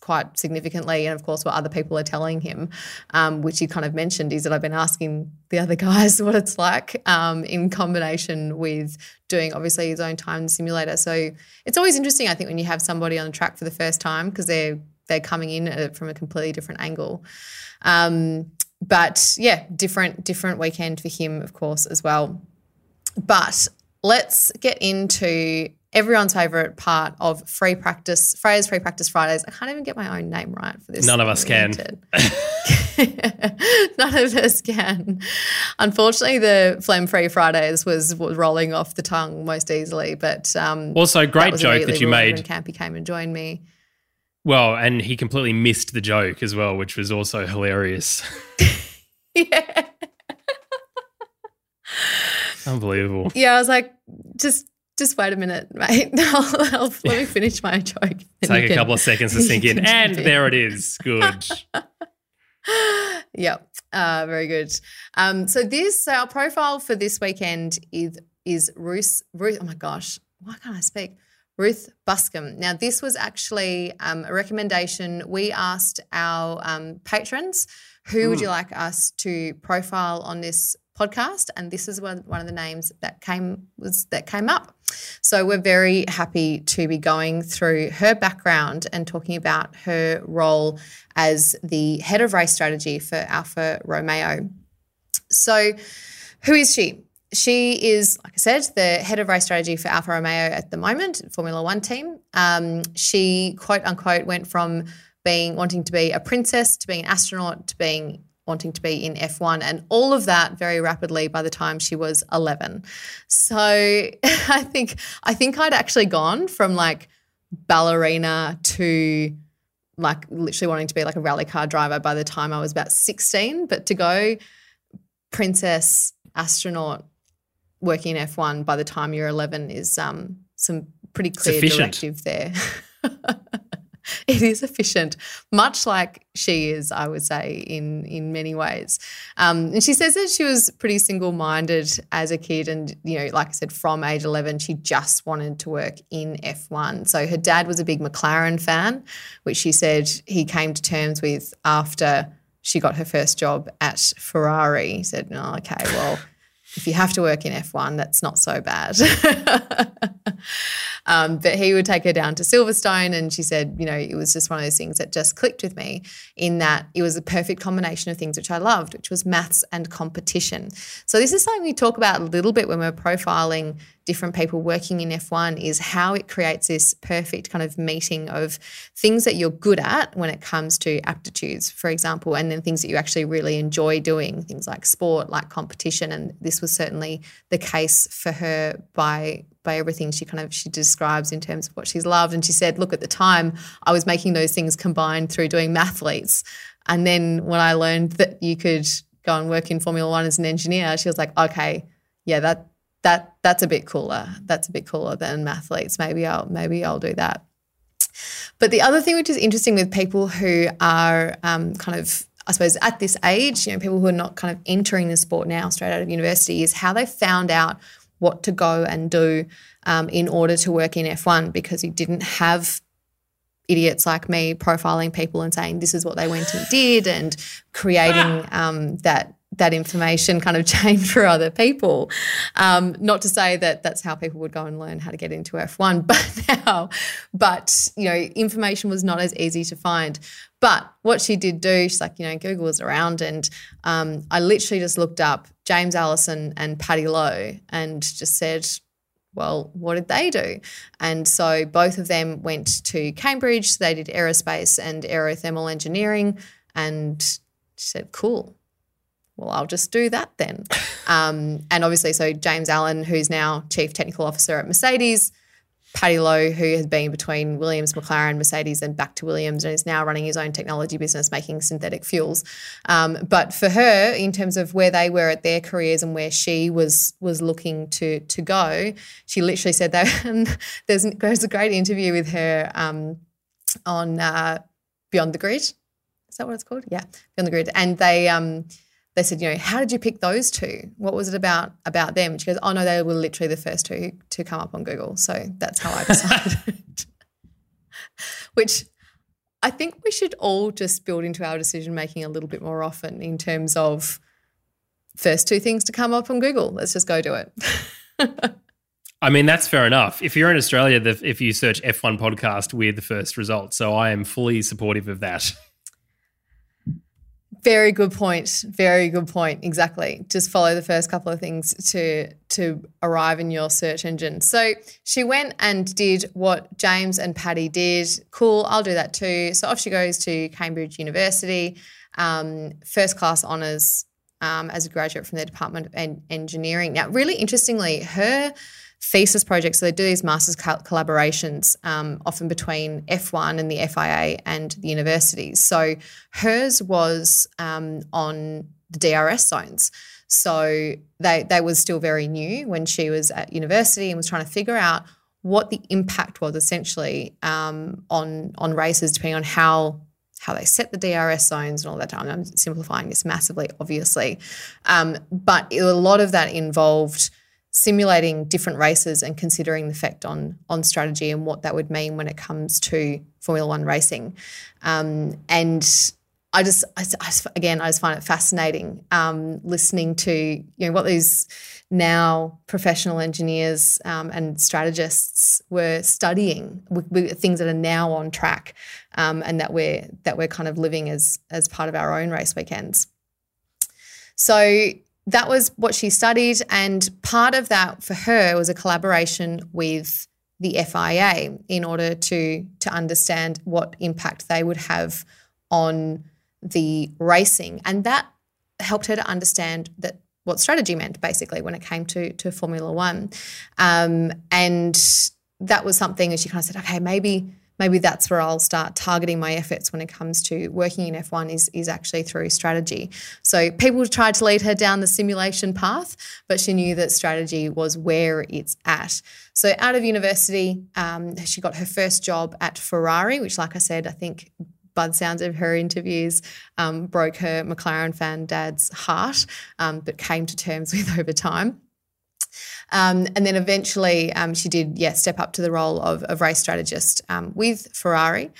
quite significantly. And of course, what other people are telling him, um, which he kind of mentioned, is that I've been asking the other [laughs] guys what it's like um, in combination with doing obviously his own time simulator. So it's always interesting, I think, when you have somebody on the track for the first time because they're they're coming in from a completely different angle. Um, but yeah, different different weekend for him, of course, as well. But let's get into everyone's favorite part of free practice, Freya's free practice Fridays. I can't even get my own name right for this. None of us can. [laughs] None of us can. Unfortunately, the phlegm free Fridays was, rolling off the tongue most easily. But um, also, great joke that you made. Campy came and joined me. Well, and he completely missed the joke as well, which was also hilarious. [laughs] yeah. Unbelievable. Yeah, I was like, just just wait a minute, mate. [laughs] I'll, I'll, let me finish my joke. [laughs] Take a couple of seconds to sink in. And there it is. Good. yep. Uh, very good. Um, so this, so our profile for this weekend is is Ruth. Ruth. Oh my gosh, why can't I speak? Ruth Buscombe. Now, this was actually um, a recommendation. We asked our um, patrons, who mm. would hmm. you like us to profile on this podcast? And this is one, one of the names that came was that came up. So we're very happy to be going through her background and talking about her role as the head of race strategy for Alfa Romeo. So, who is she? She is, like I said, the head of race strategy for Alfa Romeo at the moment, Formula One team. Um, she, quote unquote, went from being wanting to be a princess to being an astronaut to being wanting to be in F1 and all of that very rapidly by the time she was 11. So [laughs] I think I think I'd actually gone from like ballerina to like literally wanting to be like a rally car driver by the time I was about 16, but to go princess astronaut working in F1 by the time you're 11 is um, some pretty clear directive there. [laughs] it is efficient, much like she is, I would say, in in many ways. Um, and she says that she was pretty single minded as a kid, and you know, like I said, from age eleven, she just wanted to work in F one. So her dad was a big McLaren fan, which she said he came to terms with after she got her first job at Ferrari. He said, "Oh, okay, well." If you have to work in F1, that's not so bad. [laughs] um, but he would take her down to Silverstone, and she said, you know, it was just one of those things that just clicked with me in that it was a perfect combination of things which I loved, which was maths and competition. So, this is something we talk about a little bit when we're profiling different people working in F1 is how it creates this perfect kind of meeting of things that you're good at when it comes to aptitudes, for example, and then things that you actually really enjoy doing, things like sport, like competition. And this was certainly the case for her by by everything she kind of she describes in terms of what she's loved. And she said, look, at the time I was making those things combined through doing mathletes. And then when I learned that you could go and work in Formula One as an engineer, she was like, okay, yeah, that that that's a bit cooler. That's a bit cooler than mathletes. Maybe I'll maybe I'll do that. But the other thing which is interesting with people who are um, kind of I suppose at this age, you know, people who are not kind of entering the sport now straight out of university is how they found out what to go and do um, in order to work in F1 because you didn't have idiots like me profiling people and saying this is what they went and did and creating um, that that information kind of [laughs] chain for other people. Um, not to say that that's how people would go and learn how to get into F1, [laughs] but now, but you know, information was not as easy to find. But what she did do, she's like, you know, Google was around, and um, I literally just looked up James Allison and Paddy Lowe and just said, well, what did they do? And so both of them went to Cambridge. They did aerospace and aerothermal engineering, and she said, cool well, I'll just do that then. [laughs] Um, and obviously, so James Allen, who's now Chief Technical Officer at Mercedes, Paddy Lowe, who has been between Williams, McLaren, Mercedes, and back to Williams, and is now running his own technology business making synthetic fuels. Um, but for her, in terms of where they were at their careers and where she was was looking to to go, she literally said that. And [laughs] there's there's a great interview with her um, on uh, Beyond the Grid. Is that what it's called? Yeah, Beyond the Grid, and they. Um, they said, you know, how did you pick those two? What was it about about them? she goes, oh no, they were literally the first two to come up on Google. So that's how I [laughs] decided. Which I think we should all just build into our decision making a little bit more often in terms of first two things to come up on Google. Let's just go do it. [laughs] I mean, that's fair enough. If you're in Australia, the, if you search F1 podcast, we're the first result. So I am fully supportive of that. Very good point. Very good point. Exactly. Just follow the first couple of things to to arrive in your search engine. So she went and did what James and Paddy did. Cool. I'll do that too. So off she goes to Cambridge University, um, first class honors um, as a graduate from the Department of Engineering. Now, really interestingly, her thesis projects. So they do these masters collaborations, um, often between F1 and the FIA and the universities. So hers was um, on the DRS zones. So they they was still very new when she was at university and was trying to figure out what the impact was essentially um, on on races, depending on how how they set the DRS zones and all that time. I'm simplifying this massively, obviously, um, but a lot of that involved simulating different races and considering the effect on on strategy and what that would mean when it comes to Formula One racing. Um, and I just, I, I, again, I just find it fascinating um, listening to you know what these now professional engineers um, and strategists were studying with, with, things that are now on track, um, and that we're that we're kind of living as as part of our own race weekends. So that was what she studied. And part of that for her was a collaboration with the FIA in order to, to understand what impact they would have on the racing. And that helped her to understand that what strategy meant basically when it came to, to Formula One. Um, and that was something that she kind of said, okay, maybe maybe that's where I'll start targeting my efforts when it comes to working in F1 is, is actually through strategy. So people tried to lead her down the simulation path, but she knew that strategy was where it's at. So out of university, um, she got her first job at Ferrari, which, like I said, I think by the sounds of her interviews, um, broke her McLaren fan dad's heart, um, but came to terms [laughs] with over time. Um, and then eventually um, she did, yeah, step up to the role of, of race strategist um, with Ferrari.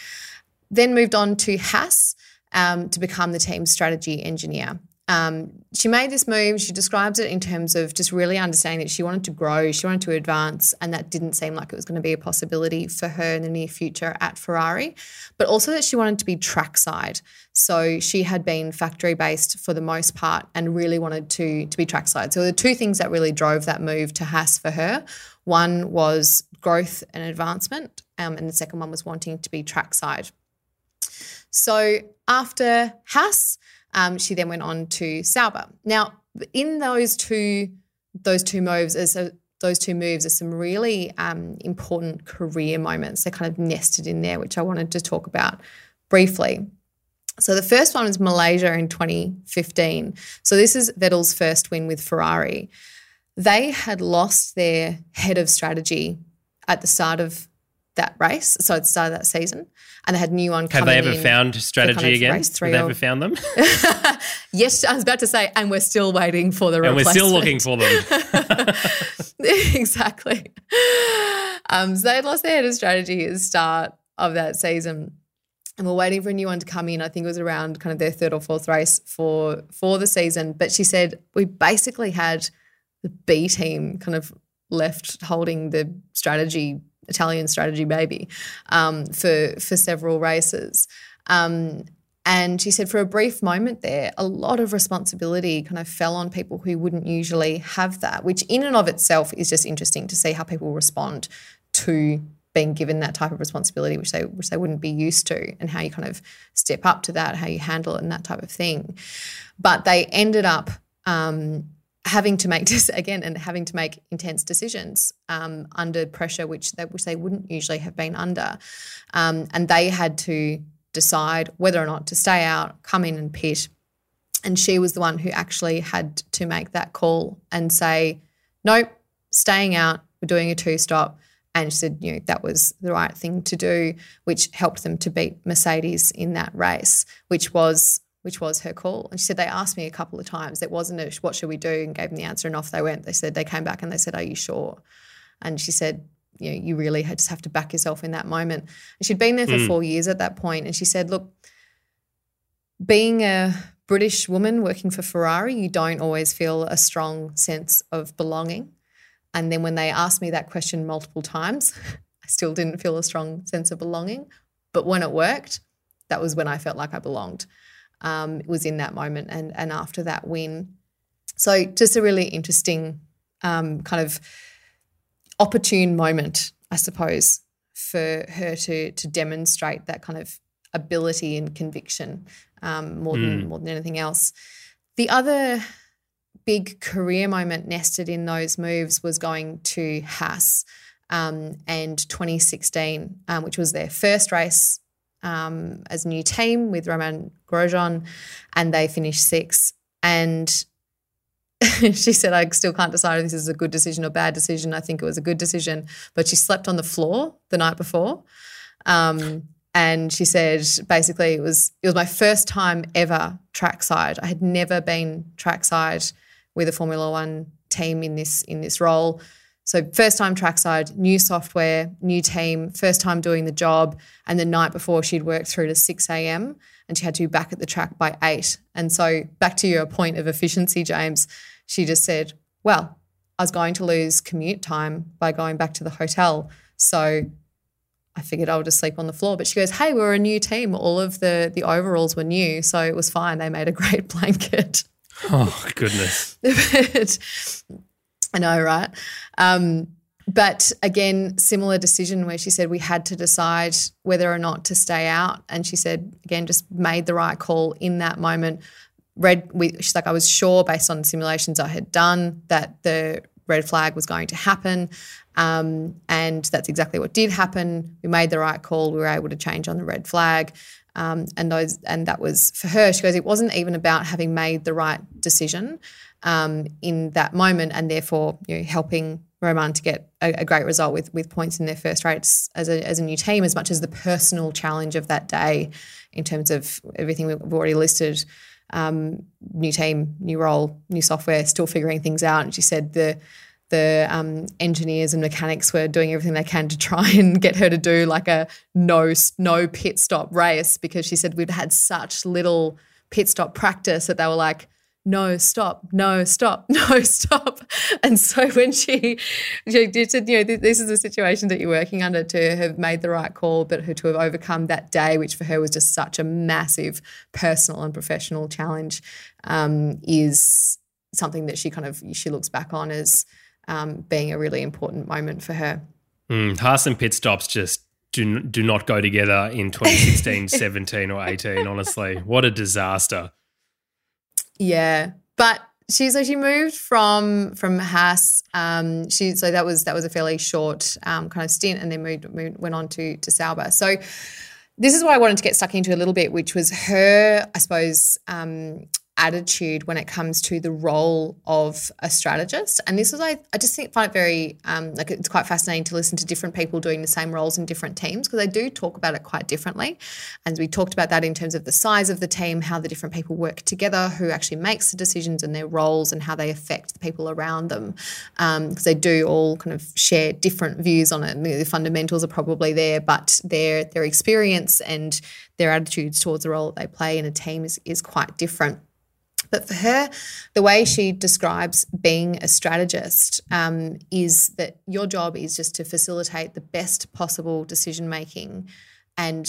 Then moved on to Haas um, to become the team's strategy engineer. Um, she made this move. She describes it in terms of just really understanding that she wanted to grow, she wanted to advance, and that didn't seem like it was going to be a possibility for her in the near future at Ferrari, but also that she wanted to be trackside. So she had been factory based for the most part and really wanted to, to be trackside. So the two things that really drove that move to Haas for her one was growth and advancement, um, and the second one was wanting to be trackside. So after Haas, um, she then went on to Sauber. Now, in those two those two moves, a, those two moves are some really um, important career moments. They're kind of nested in there, which I wanted to talk about briefly. So the first one was Malaysia in 2015. So this is Vettel's first win with Ferrari. They had lost their head of strategy at the start of that race, so at the start of that season, and they had new one. Have they ever found strategy again? Have they ever found them? [laughs] [laughs] yes, I was about to say, and we're still waiting for the. And we're still looking for them. [laughs] exactly. Um, so they had lost their head of strategy at the start of that season, and we're waiting for a new one to come in. I think it was around kind of their third or fourth race for for the season. But she said we basically had the B team kind of left holding the strategy Italian strategy baby um, for for several races. Um, and she said, for a brief moment there, a lot of responsibility kind of fell on people who wouldn't usually have that, which in and of itself is just interesting to see how people respond to being given that type of responsibility, which they which they wouldn't be used to, and how you kind of step up to that, how you handle it, and that type of thing. But they ended up um, having to make [laughs] this again and having to make intense decisions um, under pressure, which they, which they wouldn't usually have been under, um, and they had to decide whether or not to stay out, come in and pit, and she was the one who actually had to make that call and say, "Nope, staying out. We're doing a two stop." And she said, you know, that was the right thing to do, which helped them to beat Mercedes in that race, which was which was her call. And she said, they asked me a couple of times. It wasn't a, what should we do? And gave them the answer and off they went. They said, they came back and they said, are you sure? And she said, you know, you really just have to back yourself in that moment. And she'd been there for mm. four years at that point, And she said, look, being a British woman working for Ferrari, you don't always feel a strong sense of belonging. And then when they asked me that question multiple times, [laughs] I still didn't feel a strong sense of belonging. But when it worked, that was when I felt like I belonged. Um, was in that moment and and after that win. So just a really interesting um, kind of opportune moment, I suppose, for her to to demonstrate that kind of ability and conviction um, more than more than anything else. The other big career moment nested in those moves was going to Haas um, and 2016, um, which was their first race um, as a new team with Romain Grosjean, and they finished sixth. And [laughs] she said, I still can't decide if this is a good decision or bad decision. I think it was a good decision, but she slept on the floor the night before. Um, and she said basically it was it was my first time ever trackside. I had never been trackside with a Formula One team in this in this role. So first time trackside, new software, new team, first time doing the job. And the night before she'd worked through to 6 a.m. and she had to be back at the track by eight. And so back to your point of efficiency, James, she just said, Well, I was going to lose commute time by going back to the hotel. So I figured I would just sleep on the floor. But she goes, Hey, we're a new team. All of the the overalls were new. So it was fine. They made a great [laughs] blanket. Oh goodness. [laughs] but, I know, right? Um, but again, similar decision where she said we had to decide whether or not to stay out. And she said, again, just made the right call in that moment. Red, we, she's like, I was sure based on simulations I had done that the red flag was going to happen. Um, and that's exactly what did happen. We made the right call. We were able to change on the red flag. Um, and those, and that was for her. She goes, it wasn't even about having made the right decision um, in that moment, and therefore you know, helping Romain to get a, a, great result with with points in their first race as a, as a new team, as much as the personal challenge of that day in terms of everything we've already listed. Um, new team, new role, new software, still figuring things out. And she said the the um, engineers and mechanics were doing everything they can to try and get her to do like a no no pit stop race because she said we'd had such little pit stop practice that they were like no stop no stop [laughs] no stop and so when she she said you know this is a situation that you're working under to have made the right call but to have overcome that day which for her was just such a massive personal and professional challenge um, is something that she kind of she looks back on as um, being a really important moment for her. Mm, Haas and pit stops just do, do not go together in 2016, [laughs] 17, or 18, honestly. What a disaster. Yeah. But she so she moved from from Haas. Um, she so that was that was a fairly short um, kind of stint, and then moved, moved went on to to Sauber. So this is what I wanted to get stuck into a little bit, which was her, I suppose, um, attitude when it comes to the role of a strategist. And this is, I, I just think, find it very, um, like, it's quite fascinating to listen to different people doing the same roles in different teams because they do talk about it quite differently. And we talked about that in terms of the size of the team, how the different people work together, who actually makes the decisions and their roles, and how they affect the people around them. Because um, they do all kind of share different views on it. The fundamentals are probably there, but their their experience and their attitudes towards the role that they play in a team is, is quite different. But for her, the way she describes being a strategist um, is that your job is just to facilitate the best possible decision making and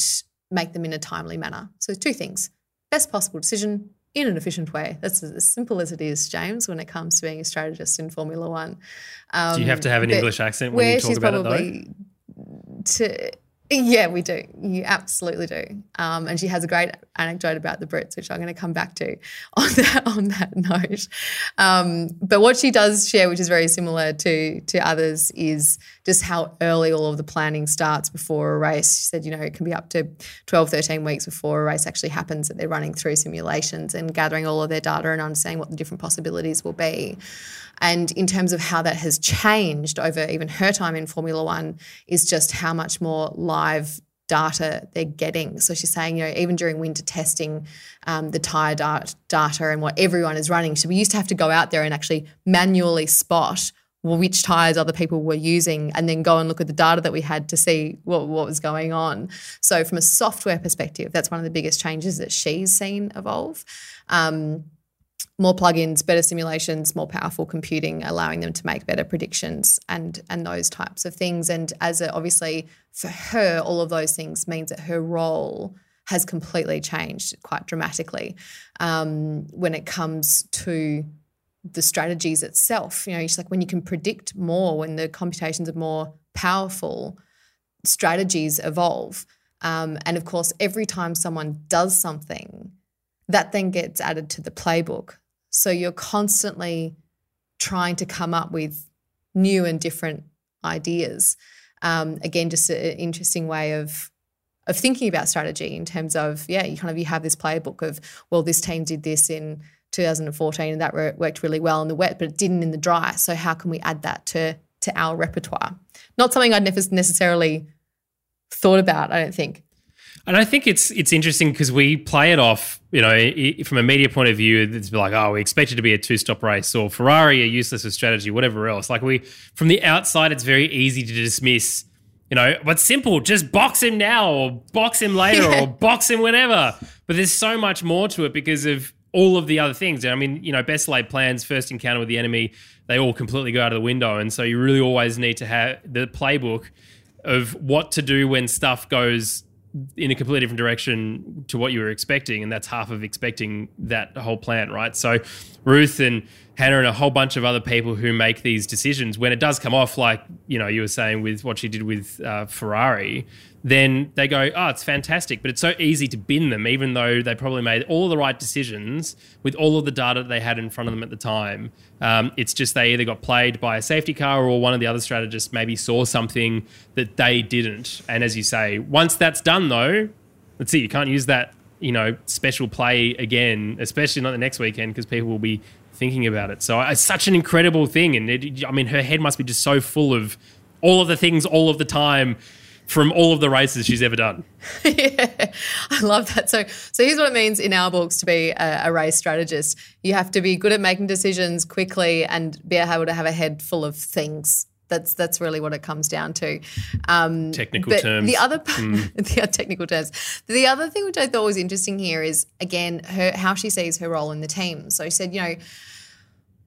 make them in a timely manner. So, two things best possible decision in an efficient way. That's as simple as it is, James, when it comes to being a strategist in Formula One. Um, Do you have to have an English accent when you talk about it, though? To, yeah, we do. You absolutely do. Um, and she has a great anecdote about the Brits, which I'm going to come back to [laughs] on that on that note. Um, but what she does share, which is very similar to to others, is just how early all of the planning starts before a race. She said, you know, it can be up to 12, 13 weeks before a race actually happens that they're running through simulations and gathering all of their data and understanding what the different possibilities will be. And in terms of how that has changed over even her time in Formula One, is just how much more live data they're getting. So she's saying, you know, even during winter testing, um, the tyre data and what everyone is running. So we used to have to go out there and actually manually spot which tires other people were using and then go and look at the data that we had to see what, what was going on. So from a software perspective, that's one of the biggest changes that she's seen evolve. Um, more plugins, better simulations, more powerful computing, allowing them to make better predictions and and those types of things. And as a, obviously for her, all of those things means that her role has completely changed quite dramatically um, when it comes to the strategies itself. You know, it's like when you can predict more, when the computations are more powerful, strategies evolve. Um, and of course, every time someone does something, that then gets added to the playbook. So you're constantly trying to come up with new and different ideas. Um, again, just an interesting way of of thinking about strategy in terms of yeah, you kind of you have this playbook of well, this team did this in 2014 and that worked really well in the wet, but it didn't in the dry. So how can we add that to to our repertoire? Not something I'd never necessarily thought about. I don't think. And I think it's it's interesting because we play it off, you know, from a media point of view. It's like, oh, we expect it to be a two-stop race, or Ferrari are useless with strategy, whatever else. Like we, from the outside, it's very easy to dismiss, you know, but simple, just box him now, or box him later, [laughs] yeah. or box him whenever. But there's so much more to it because of all of the other things. I mean, you know, best laid plans, first encounter with the enemy, they all completely go out of the window, and so you really always need to have the playbook of what to do when stuff goes in a completely different direction to what you were expecting, and that's half of expecting that whole plan, right? So, Ruth and Hannah and a whole bunch of other people who make these decisions, when it does come off, like you know you were saying with what she did with uh, Ferrari, then they go, oh, it's fantastic. But it's so easy to bin them, even though they probably made all the right decisions with all of the data that they had in front of them at the time. Um, it's just they either got played by a safety car or one of the other strategists maybe saw something that they didn't. And as you say, once that's done, though, let's see, you can't use that, you know, special play again, especially not the next weekend because people will be thinking about it. So it's such an incredible thing. And it, I mean, her head must be just so full of all of the things all of the time from all of the races she's ever done. [laughs] yeah, I love that. So, so here's what it means in our books to be a, a, race strategist. You have to be good at making decisions quickly and be able to have a head full of things. That's that's really what it comes down to. Um, technical terms. The other mm. [laughs] the technical terms. The other thing which I thought was interesting here is again her how she sees her role in the team. So she said, you know,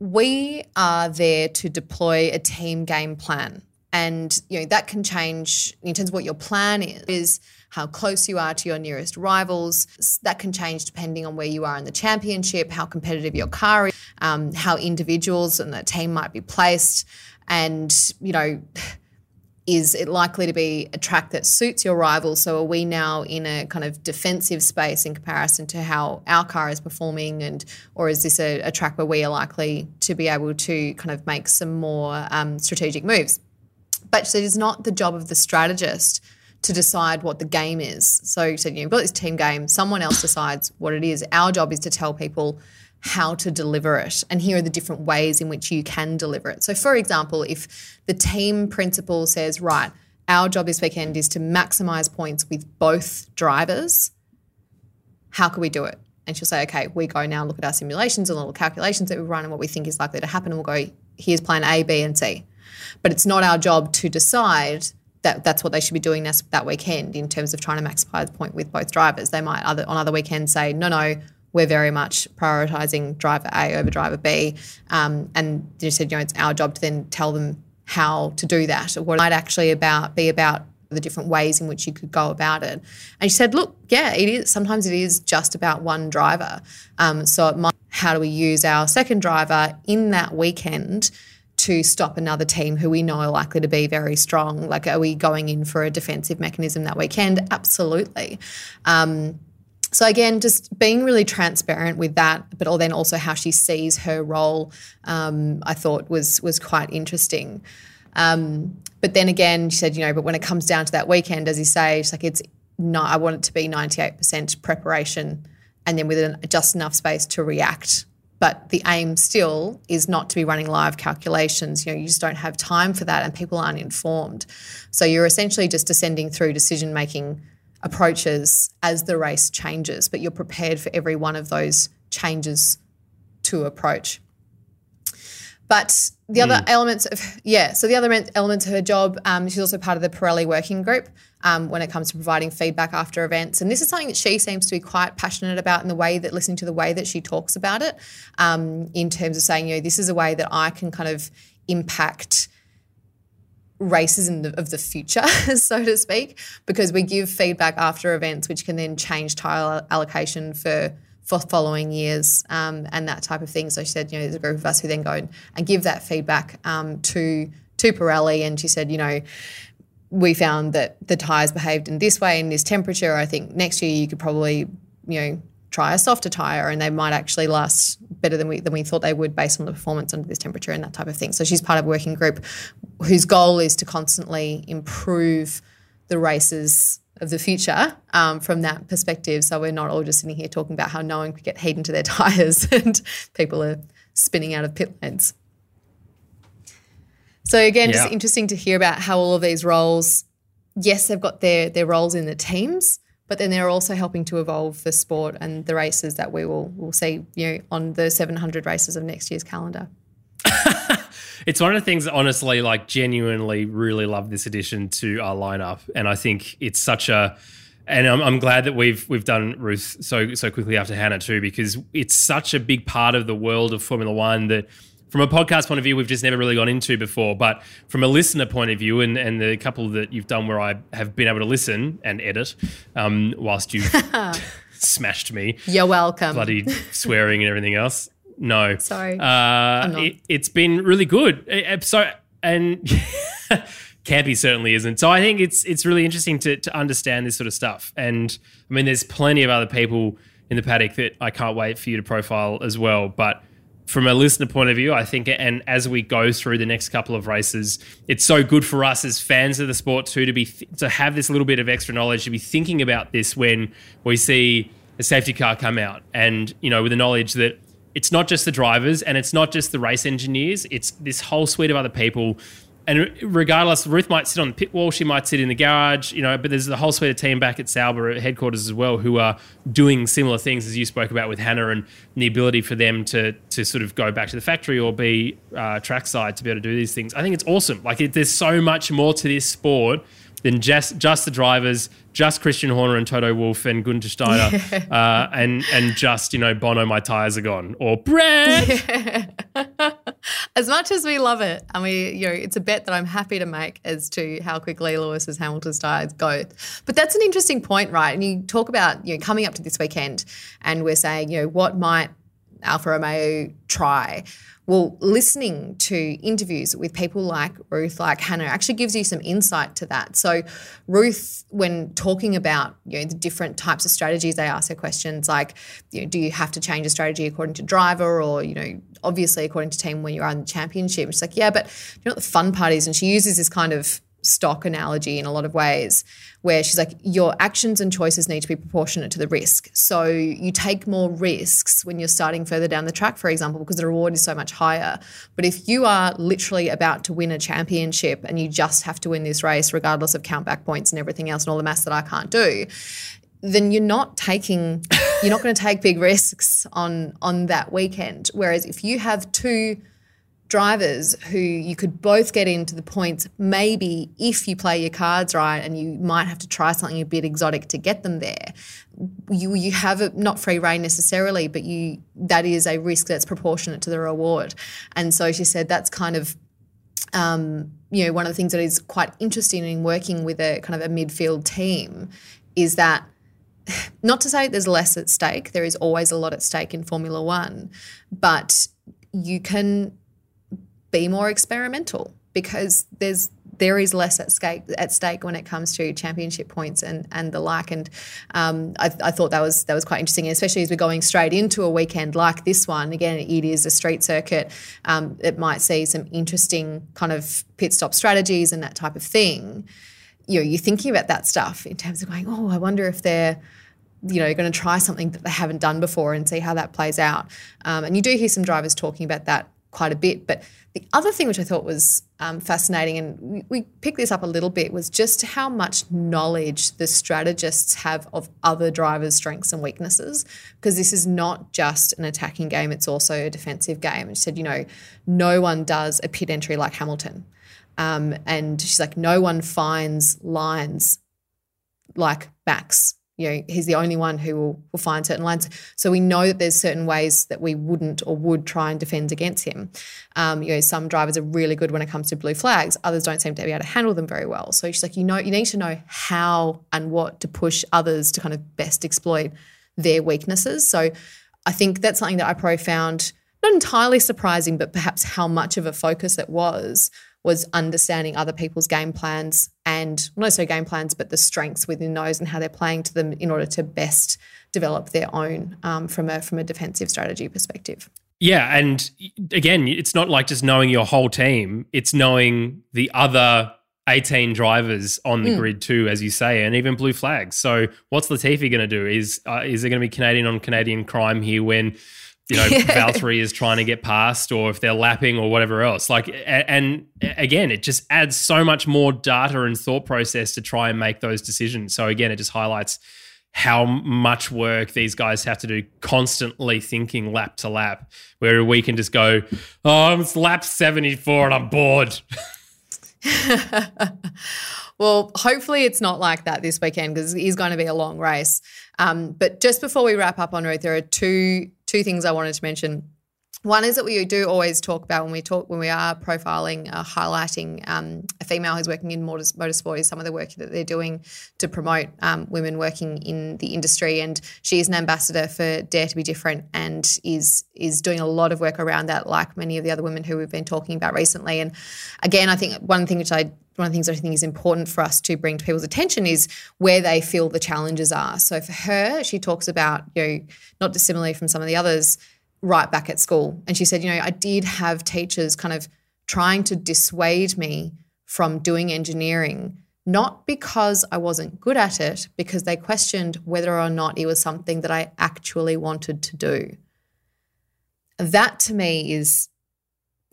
we are there to deploy a team game plan and you know that can change in terms of what your plan is, is how close you are to your nearest rivals. That can change depending on where you are in the championship, how competitive your car is, um, how individuals and the team might be placed, and you know. Is it likely to be a track that suits your rivals? So, are we now in a kind of defensive space in comparison to how our car is performing, and or is this a, a track where we are likely to be able to kind of make some more um, strategic moves? But it is not the job of the strategist to decide what the game is. So you said you've got this team game, someone else decides what it is. Our job is to tell people how to deliver it. And here are the different ways in which you can deliver it. So, for example, if the team principal says, right, our job this weekend is to maximize points with both drivers, how can we do it? And she'll say, okay, we go now look at our simulations and little calculations that we run and what we think is likely to happen. And we'll go, here's plan A, B, and C. But it's not our job to decide that that's what they should be doing this, that weekend in terms of trying to maximize the point with both drivers. They might other, on other weekends say, no, no, we're very much prioritizing driver A over driver B. Um, and you said, you know, it's our job to then tell them how to do that or what it might actually about be about the different ways in which you could go about it. And she said, look, yeah, it is. Sometimes it is just about one driver. Um, so it might, how do we use our second driver in that weekend to stop another team who we know are likely to be very strong? Like, are we going in for a defensive mechanism that weekend? Absolutely. Um, so again, just being really transparent with that, but then also how she sees her role, um, I thought was was quite interesting. Um, but then again, she said, you know, but when it comes down to that weekend, as you say, it's like it's not. I want it to be ninety eight percent preparation, and then with an, just enough space to react but the aim still is not to be running live calculations. You know, you just don't have time for that and people aren't informed. So you're essentially just descending through decision making approaches as the race changes, but you're prepared for every one of those changes to approach. But the other mm. elements of yeah, so the other elements of her job, um, she's also part of the Pirelli working group um, when it comes to providing feedback after events, and this is something that she seems to be quite passionate about in the way that listening to the way that she talks about it, um, in terms of saying, you know, this is a way that I can kind of impact races the, of the future, [laughs] so to speak, because we give feedback after events, which can then change tyre allocation for for following years um, and that type of thing. So she said, you know, there's a group of us who then go and, and give that feedback um, to to Pirelli, and she said, you know, we found that the tires behaved in this way in this temperature. I think next year you could probably, you know, try a softer tire and they might actually last better than we than we thought they would based on the performance under this temperature and that type of thing. So she's part of a working group whose goal is to constantly improve the races of the future um, from that perspective. So we're not all just sitting here talking about how no one could get heat into their [laughs] tires and people are spinning out of pit lanes. So again, yeah. just interesting to hear about how all of these roles, yes, they've got their their roles in the teams, but then they're also helping to evolve the sport and the races that we will will see, you know, on the 700 races of next year's calendar. [laughs] it's one of the things that honestly like genuinely really love this addition to our lineup and i think it's such a and I'm, I'm, glad that we've we've done Ruth so so quickly after Hannah too because it's such a big part of the world of Formula One that from a podcast point of view, we've just never really gone into before. But from a listener point of view, and, and the couple that you've done where I have been able to listen and edit um, whilst you've [laughs] smashed me. You're welcome. Bloody swearing and everything else. No. Sorry. Uh, it, has been really good. So, and [laughs] Campy certainly isn't. So I think it's it's really interesting to, to understand this sort of stuff. And I mean, there's plenty of other people in the paddock that I can't wait for you to profile as well. But from a listener point of view, I think, and as we go through the next couple of races, it's so good for us as fans of the sport too to be to have this little bit of extra knowledge to be thinking about this when we see a safety car come out, and you know, with the knowledge that it's not just the drivers and it's not just the race engineers; it's this whole suite of other people and regardless, Ruth might sit on the pit wall, she might sit in the garage, you know, but there's a whole suite of team back at Sauber headquarters as well who are doing similar things as you spoke about with Hannah and the ability for them to to sort of go back to the factory or be uh, trackside to be able to do these things. I think it's awesome. Like it, there's so much more to this sport than just just the drivers, just Christian Horner and Toto Wolff and Gunther Steiner, [laughs] uh, and and just you know Bono, my tires are gone, or Brad. [laughs] [laughs] as much as we love it, and we, you know, it's a bet that I'm happy to make as to how quickly Lewis's Hamilton's tires go. But that's an interesting point, right? And you talk about, you know, coming up to this weekend, and we're saying, you know, what might Alfa Romeo try? Well, listening to interviews with people like Ruth, like Hannah, actually gives you some insight to that. So, Ruth, when talking about you know the different types of strategies, they ask her questions like, you know, do you have to change a strategy according to driver, or you know, obviously according to team when you're on the championship? She's like, yeah, but you know what the fun part is, and she uses this kind of stock analogy in a lot of ways where she's like your actions and choices need to be proportionate to the risk. So you take more risks when you're starting further down the track for example because the reward is so much higher. But if you are literally about to win a championship and you just have to win this race regardless of count back points and everything else and all the maths that I can't do then you're not taking you're not going to take big risks on on that weekend. Whereas if you have two drivers who you could both get into the points maybe if you play your cards right and you might have to try something a bit exotic to get them there. You you have a, not free reign necessarily but you that is a risk that's proportionate to the reward. And so she said that's kind of um, you know one of the things that is quite interesting in working with a kind of a midfield team is that [sighs] not to say there's less at stake there is always a lot at stake in formula 1 but you can be more experimental because there's there is less at stake at stake when it comes to championship points and and the like. And um, I, I, thought that was that was quite interesting, especially as we're going straight into a weekend like this one. Again, it is a street circuit. Um, it might see some interesting kind of pit stop strategies and that type of thing. You know, you're thinking about that stuff in terms of going, oh, I wonder if they're you know, going to try something that they haven't done before and see how that plays out. Um, and you do hear some drivers talking about that quite a bit. But the other thing which I thought was um, fascinating, and we, we, picked this up a little bit, was just how much knowledge the strategists have of other drivers' strengths and weaknesses. Because this is not just an attacking game, it's also a defensive game. And she said, you know, no one does a pit entry like Hamilton. Um, and she's like, no one finds lines like Max you know, he's the only one who will, will find certain lines. So we know that there's certain ways that we wouldn't or would try and defend against him. Um, you know, some drivers are really good when it comes to blue flags. Others don't seem to be able to handle them very well. So she's like, you know, you need to know how and what to push others to kind of best exploit their weaknesses. So I think that's something that I probably found not entirely surprising, but perhaps how much of a focus it was was understanding other people's game plans and not so game plans, but the strengths within those and how they're playing to them in order to best develop their own um, from a from a defensive strategy perspective. Yeah, and again, it's not like just knowing your whole team; it's knowing the other 18 drivers on the mm. grid too, as you say, and even blue flags. So, what's Latifi going to do? Is uh, is there going to be Canadian on Canadian crime here when you know, [laughs] Valtteri is trying to get past or if they're lapping or whatever else. Like, and again, it just adds so much more data and thought process to try and make those decisions. So again, it just highlights how much work these guys have to do constantly thinking lap to lap, where we can just go, oh, it's lap 74 and I'm bored. [laughs] well, hopefully it's not like that this weekend because it is going to be a long race. Um, but just before we wrap up on Ruth, there are two two things I wanted to mention. One is that we do always talk about when we talk when we are profiling, uh, highlighting um, a female who's working in motorsport is some of the work that they're doing to promote um, women working in the industry. And she is an ambassador for Dare to Be Different and is is doing a lot of work around that, like many of the other women who we've been talking about recently. And again, I think one thing which I one of the things I think is important for us to bring to people's attention is where they feel the challenges are. So for her, she talks about, you know, not dissimilarly from some of the others, right back at school. And she said, you know, I did have teachers kind of trying to dissuade me from doing engineering, not because I wasn't good at it, because they questioned whether or not it was something that I actually wanted to do. That to me is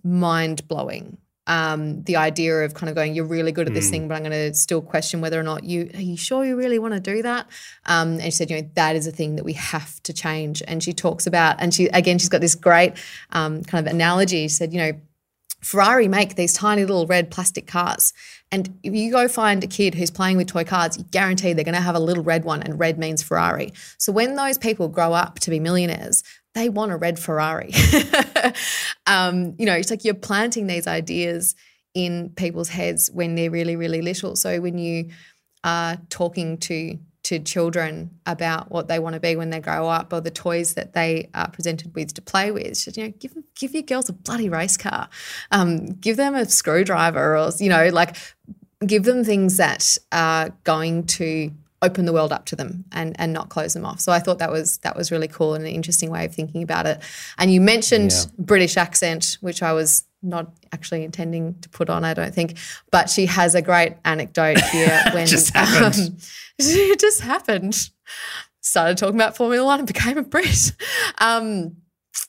mind blowing um, the idea of kind of going, you're really good at this mm. thing, but I'm going to still question whether or not you are you sure you really want to do that. Um, and she said, you know, that is a thing that we have to change. And she talks about, and she again, she's got this great um, kind of analogy. She said, you know, Ferrari make these tiny little red plastic cars. And if you go find a kid who's playing with toy cars, you guarantee they're going to have a little red one, and red means Ferrari. So when those people grow up to be millionaires, they want a red Ferrari. [laughs] um, you know, it's like you're planting these ideas in people's heads when they're really, really little. So when you are talking to to children about what they want to be when they grow up or the toys that they are presented with to play with. You know, give give your girls a bloody race car, um, give them a screwdriver, or you know, like give them things that are going to open the world up to them and and not close them off. So I thought that was that was really cool and an interesting way of thinking about it. And you mentioned yeah. British accent, which I was not actually intending to put on, I don't think. But she has a great anecdote here [laughs] when just happened. [laughs] Um, it just happened. Started talking about Formula One and became a Brit. Um,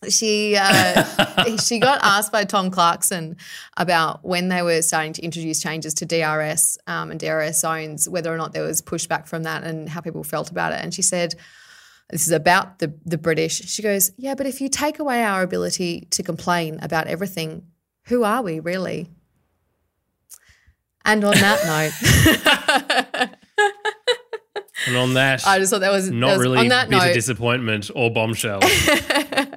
she uh, [laughs] she got asked by Tom Clarkson about when they were starting to introduce changes to DRS um, and DRS zones, whether or not there was pushback from that and how people felt about it. And she said, "This is about the the British." She goes, "Yeah, but if you take away our ability to complain about everything, who are we really?" And on that [laughs] note. And on that, I just thought that was not that was, really on that bitter note, disappointment or bombshell.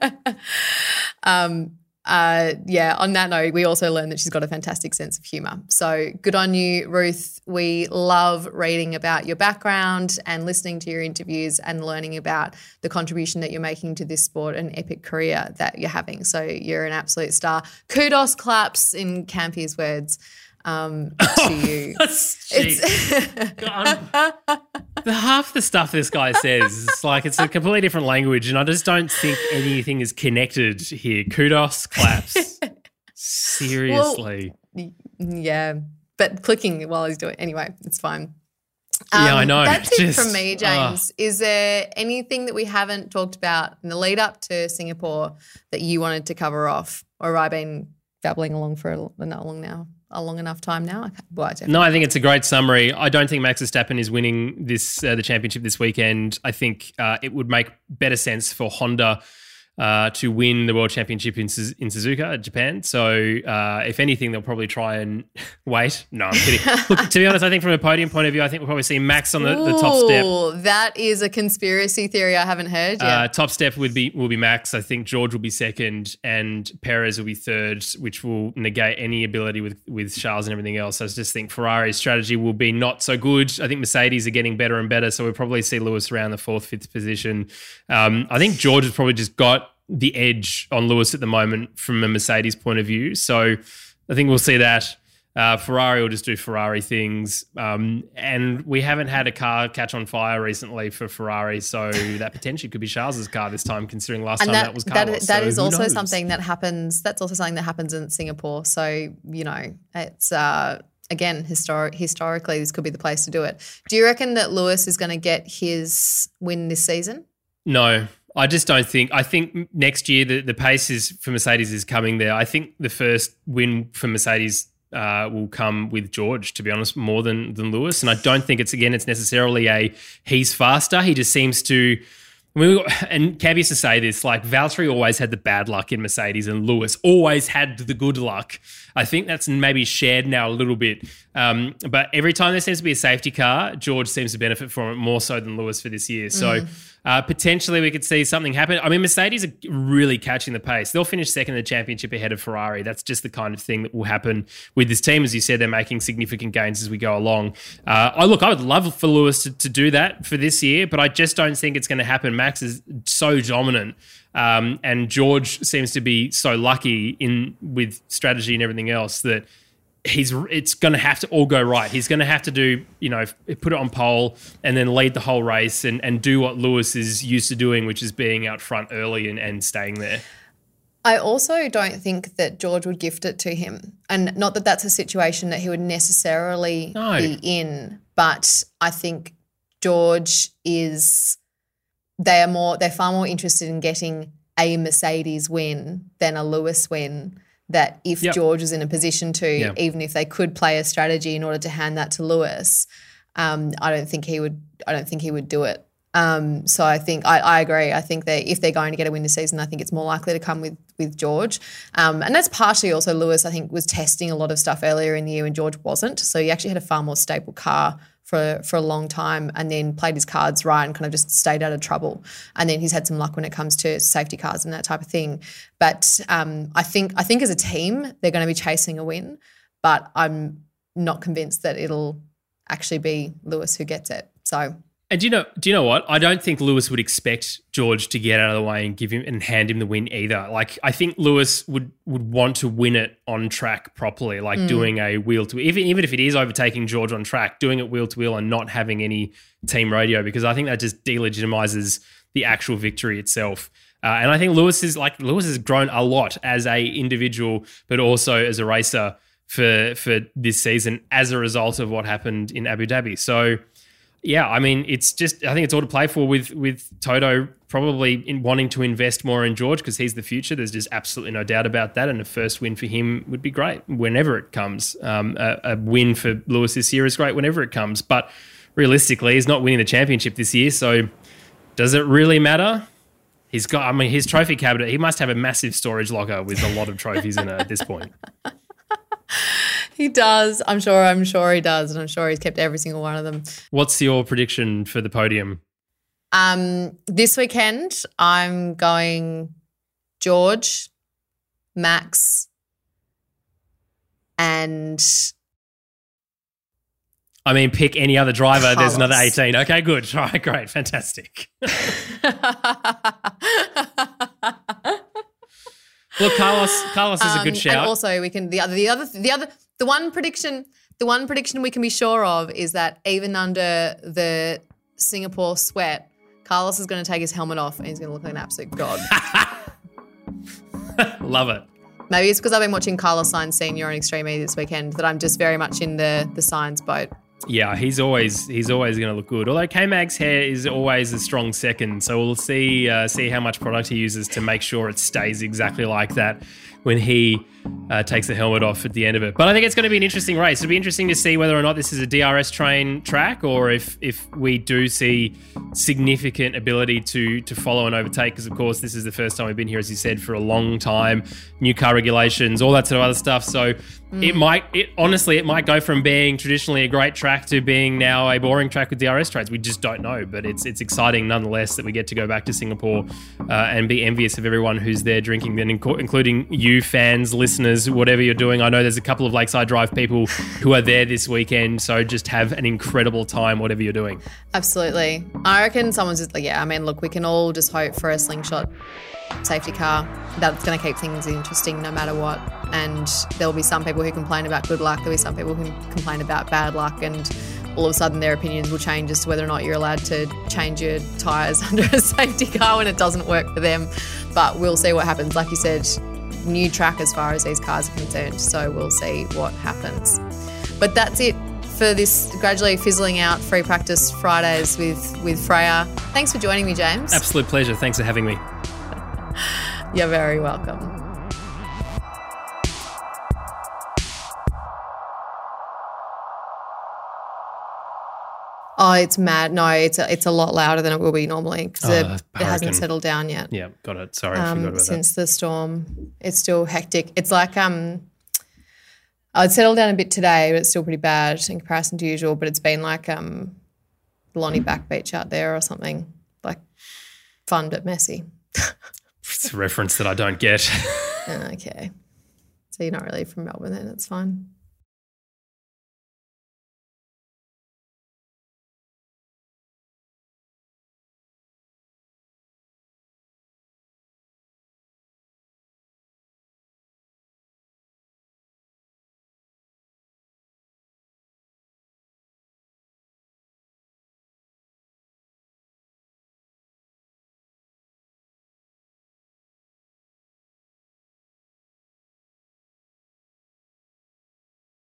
[laughs] um, uh, yeah, on that note, we also learned that she's got a fantastic sense of humor. So good on you, Ruth. We love reading about your background and listening to your interviews and learning about the contribution that you're making to this sport and epic career that you're having. So you're an absolute star. Kudos claps in Campy's words um, [laughs] to you. [laughs] [laughs] the half the stuff this guy says is like it's a completely different language, and I just don't think anything is connected here. Kudos, claps. Seriously. Well, yeah, but clicking while he's doing anyway, it's fine. Um, yeah, I um, know. That's just, it from me, James. Uh, is there anything that we haven't talked about in the lead up to Singapore that you wanted to cover off, or have I been babbling along for a, not long now? A long enough time now. Well, no, I think it's a great summary. I don't think Max Verstappen is winning this uh, the championship this weekend. I think uh, it would make better sense for Honda uh, to win the world championship in, in Suzuka, Japan. So, uh, if anything, they'll probably try and [laughs] wait. No, I'm kidding. [laughs] Look, to be honest, I think from a podium point of view, I think we'll probably see Max on the, the top step. That is a conspiracy theory I haven't heard yet. Uh, top step would be will be Max. I think George will be second, and Perez will be third, which will negate any ability with with Charles and everything else. I just think Ferrari's strategy will be not so good. I think Mercedes are getting better and better, so we'll probably see Lewis around the fourth, fifth position. Um, I think George has probably just got the edge on Lewis at the moment from a Mercedes point of view. So I think we'll see that. Uh, Ferrari will just do Ferrari things. Um, and we haven't had a car catch on fire recently for Ferrari. So that potentially could be Charles's car this time, considering last and time that, that, was that, Carlos. that So is also knows? something that happens. That's also something that happens in Singapore. So you know, it's uh, again historic. Historically, this could be the place to do it. Do you reckon that Lewis is going to get his win this season? No, I just don't think. I think next year the, the pace is for Mercedes is coming there. I think the first win for Mercedes uh, will come with George, to be honest, more than than Lewis. And I don't think it's again it's necessarily a he's faster. He just seems to. And Cav used to say this like Valtteri always had the bad luck in Mercedes, and Lewis always had the good luck. I think that's maybe shared now a little bit. Um, but every time there seems to be a safety car, George seems to benefit from it more so than Lewis for this year. So uh, potentially we could see something happen. I mean, Mercedes are really catching the pace. They'll finish second in the championship ahead of Ferrari. That's just the kind of thing that will happen with this team. As you said, they're making significant gains as we go along. Uh, I look, I would love for Lewis to, to do that for this year, but I just don't think it's going to happen. Max is so dominant. Um, and George seems to be so lucky in with strategy and everything else that he's it's going to have to all go right. He's going to have to do you know put it on pole and then lead the whole race and and do what Lewis is used to doing, which is being out front early and, and staying there. I also don't think that George would gift it to him. And not that that's a situation that he would necessarily No. be in, but I think George is they are more they're far more interested in getting a Mercedes win than a Lewis win. That if Yep. George was in a position to, Yeah. even if they could play a strategy in order to hand that to Lewis, um, I don't think he would. I don't think he would do it. Um, so I think I, I agree. I think that if they're going to get a win this season, I think it's more likely to come with with George, um, and that's partially also Lewis. I think was testing a lot of stuff earlier in the year when George wasn't. So he actually had a far more stable car for for a long time, and then played his cards right and kind of just stayed out of trouble. And then he's had some luck when it comes to safety cars and that type of thing. But um, I think I think as a team they're going to be chasing a win, but I'm not convinced that it'll actually be Lewis who gets it. So And do you know? Do you know what? I don't think Lewis would expect George to get out of the way and give him and hand him the win either. Like I think Lewis would would want to win it on track properly, like doing a wheel to even even if it is overtaking George on track, doing it wheel to wheel and not having any team radio because I think that just delegitimizes the actual victory itself. Uh, and I think Lewis is like Lewis has grown a lot as a individual, but also as a racer for for this season as a result of what happened in Abu Dhabi. So yeah, I mean, it's just I think it's all to play for with with Toto probably in wanting to invest more in George because he's the future. There's just absolutely no doubt about that, and a first win for him would be great whenever it comes. Um, a, a win for Lewis this year is great whenever it comes, but realistically, he's not winning the championship this year. So, does it really matter? He's got. I mean, his trophy cabinet. He must have a massive storage locker with a lot of trophies in it at this point. [laughs] [laughs] he does. I'm sure. I'm sure he does, and I'm sure he's kept every single one of them. What's your prediction for the podium? Um, this weekend, I'm going George, Max, and I mean, pick any other driver. There's another 18. Okay, good. [laughs] All right, great. Fantastic. [laughs] Look, Carlos Carlos is a Um, good shout. And also, we can the other the other the other the one prediction the one prediction we can be sure of is that even under the Singapore sweat, Carlos is going to take his helmet off and he's going to look like an absolute god. [laughs] Love it. Maybe it's because I've been watching Carlos Sainz Senior on Extreme E this weekend that I'm just very much in the the Sainz boat. Yeah, he's always he's always going to look good. Although K Mag's hair is always a strong second, so we'll see uh, see how much product he uses to make sure it stays exactly like that. when he uh, takes the helmet off at the end of it. But I think it's going to be an interesting race. It'll be interesting to see whether or not this is a DRS train track or if if we do see significant ability to to follow and overtake. Because of course, this is the first time we've been here, as you said, for a long time. New car regulations, all that sort of other stuff. So mm. it might, it honestly, it might go from being traditionally a great track to being now a boring track with DRS trains. We just don't know, but it's it's exciting nonetheless that we get to go back to Singapore uh, and be envious of everyone who's there drinking, then including you fans, listeners, whatever you're doing. I know there's a couple of Lakeside Drive people who are there this weekend, so just have an incredible time, whatever you're doing. Absolutely. I reckon someone's just like, yeah, I mean, look, we can all just hope for a slingshot safety car. That's going to keep things interesting no matter what. And there'll be some people who complain about good luck, there'll be some people who complain about bad luck, and all of a sudden their opinions will change as to whether or not you're allowed to change your tyres [laughs] under a safety car when it doesn't work for them. But we'll see what happens. Like you said, new track as far as these cars are concerned. So we'll see what happens. But that's it for this gradually fizzling out free practice Fridays with, with Freya. Thanks for joining me, James. Absolute pleasure. Thanks for having me. [laughs] You're very welcome. Oh, it's mad. No, it's a, it's a lot louder than it will be normally because oh, it, it, hasn't settled down yet. Yeah, got it. Sorry, um, I forgot about since that. the storm, it's still hectic. It's like um, I'd settled down a bit today, but it's still pretty bad in comparison to usual. But it's been like um, Lonnie Back Beach out there or something, like fun but messy. [laughs] it's a reference that I don't get. [laughs] okay, so you're not really from Melbourne, then it's fine.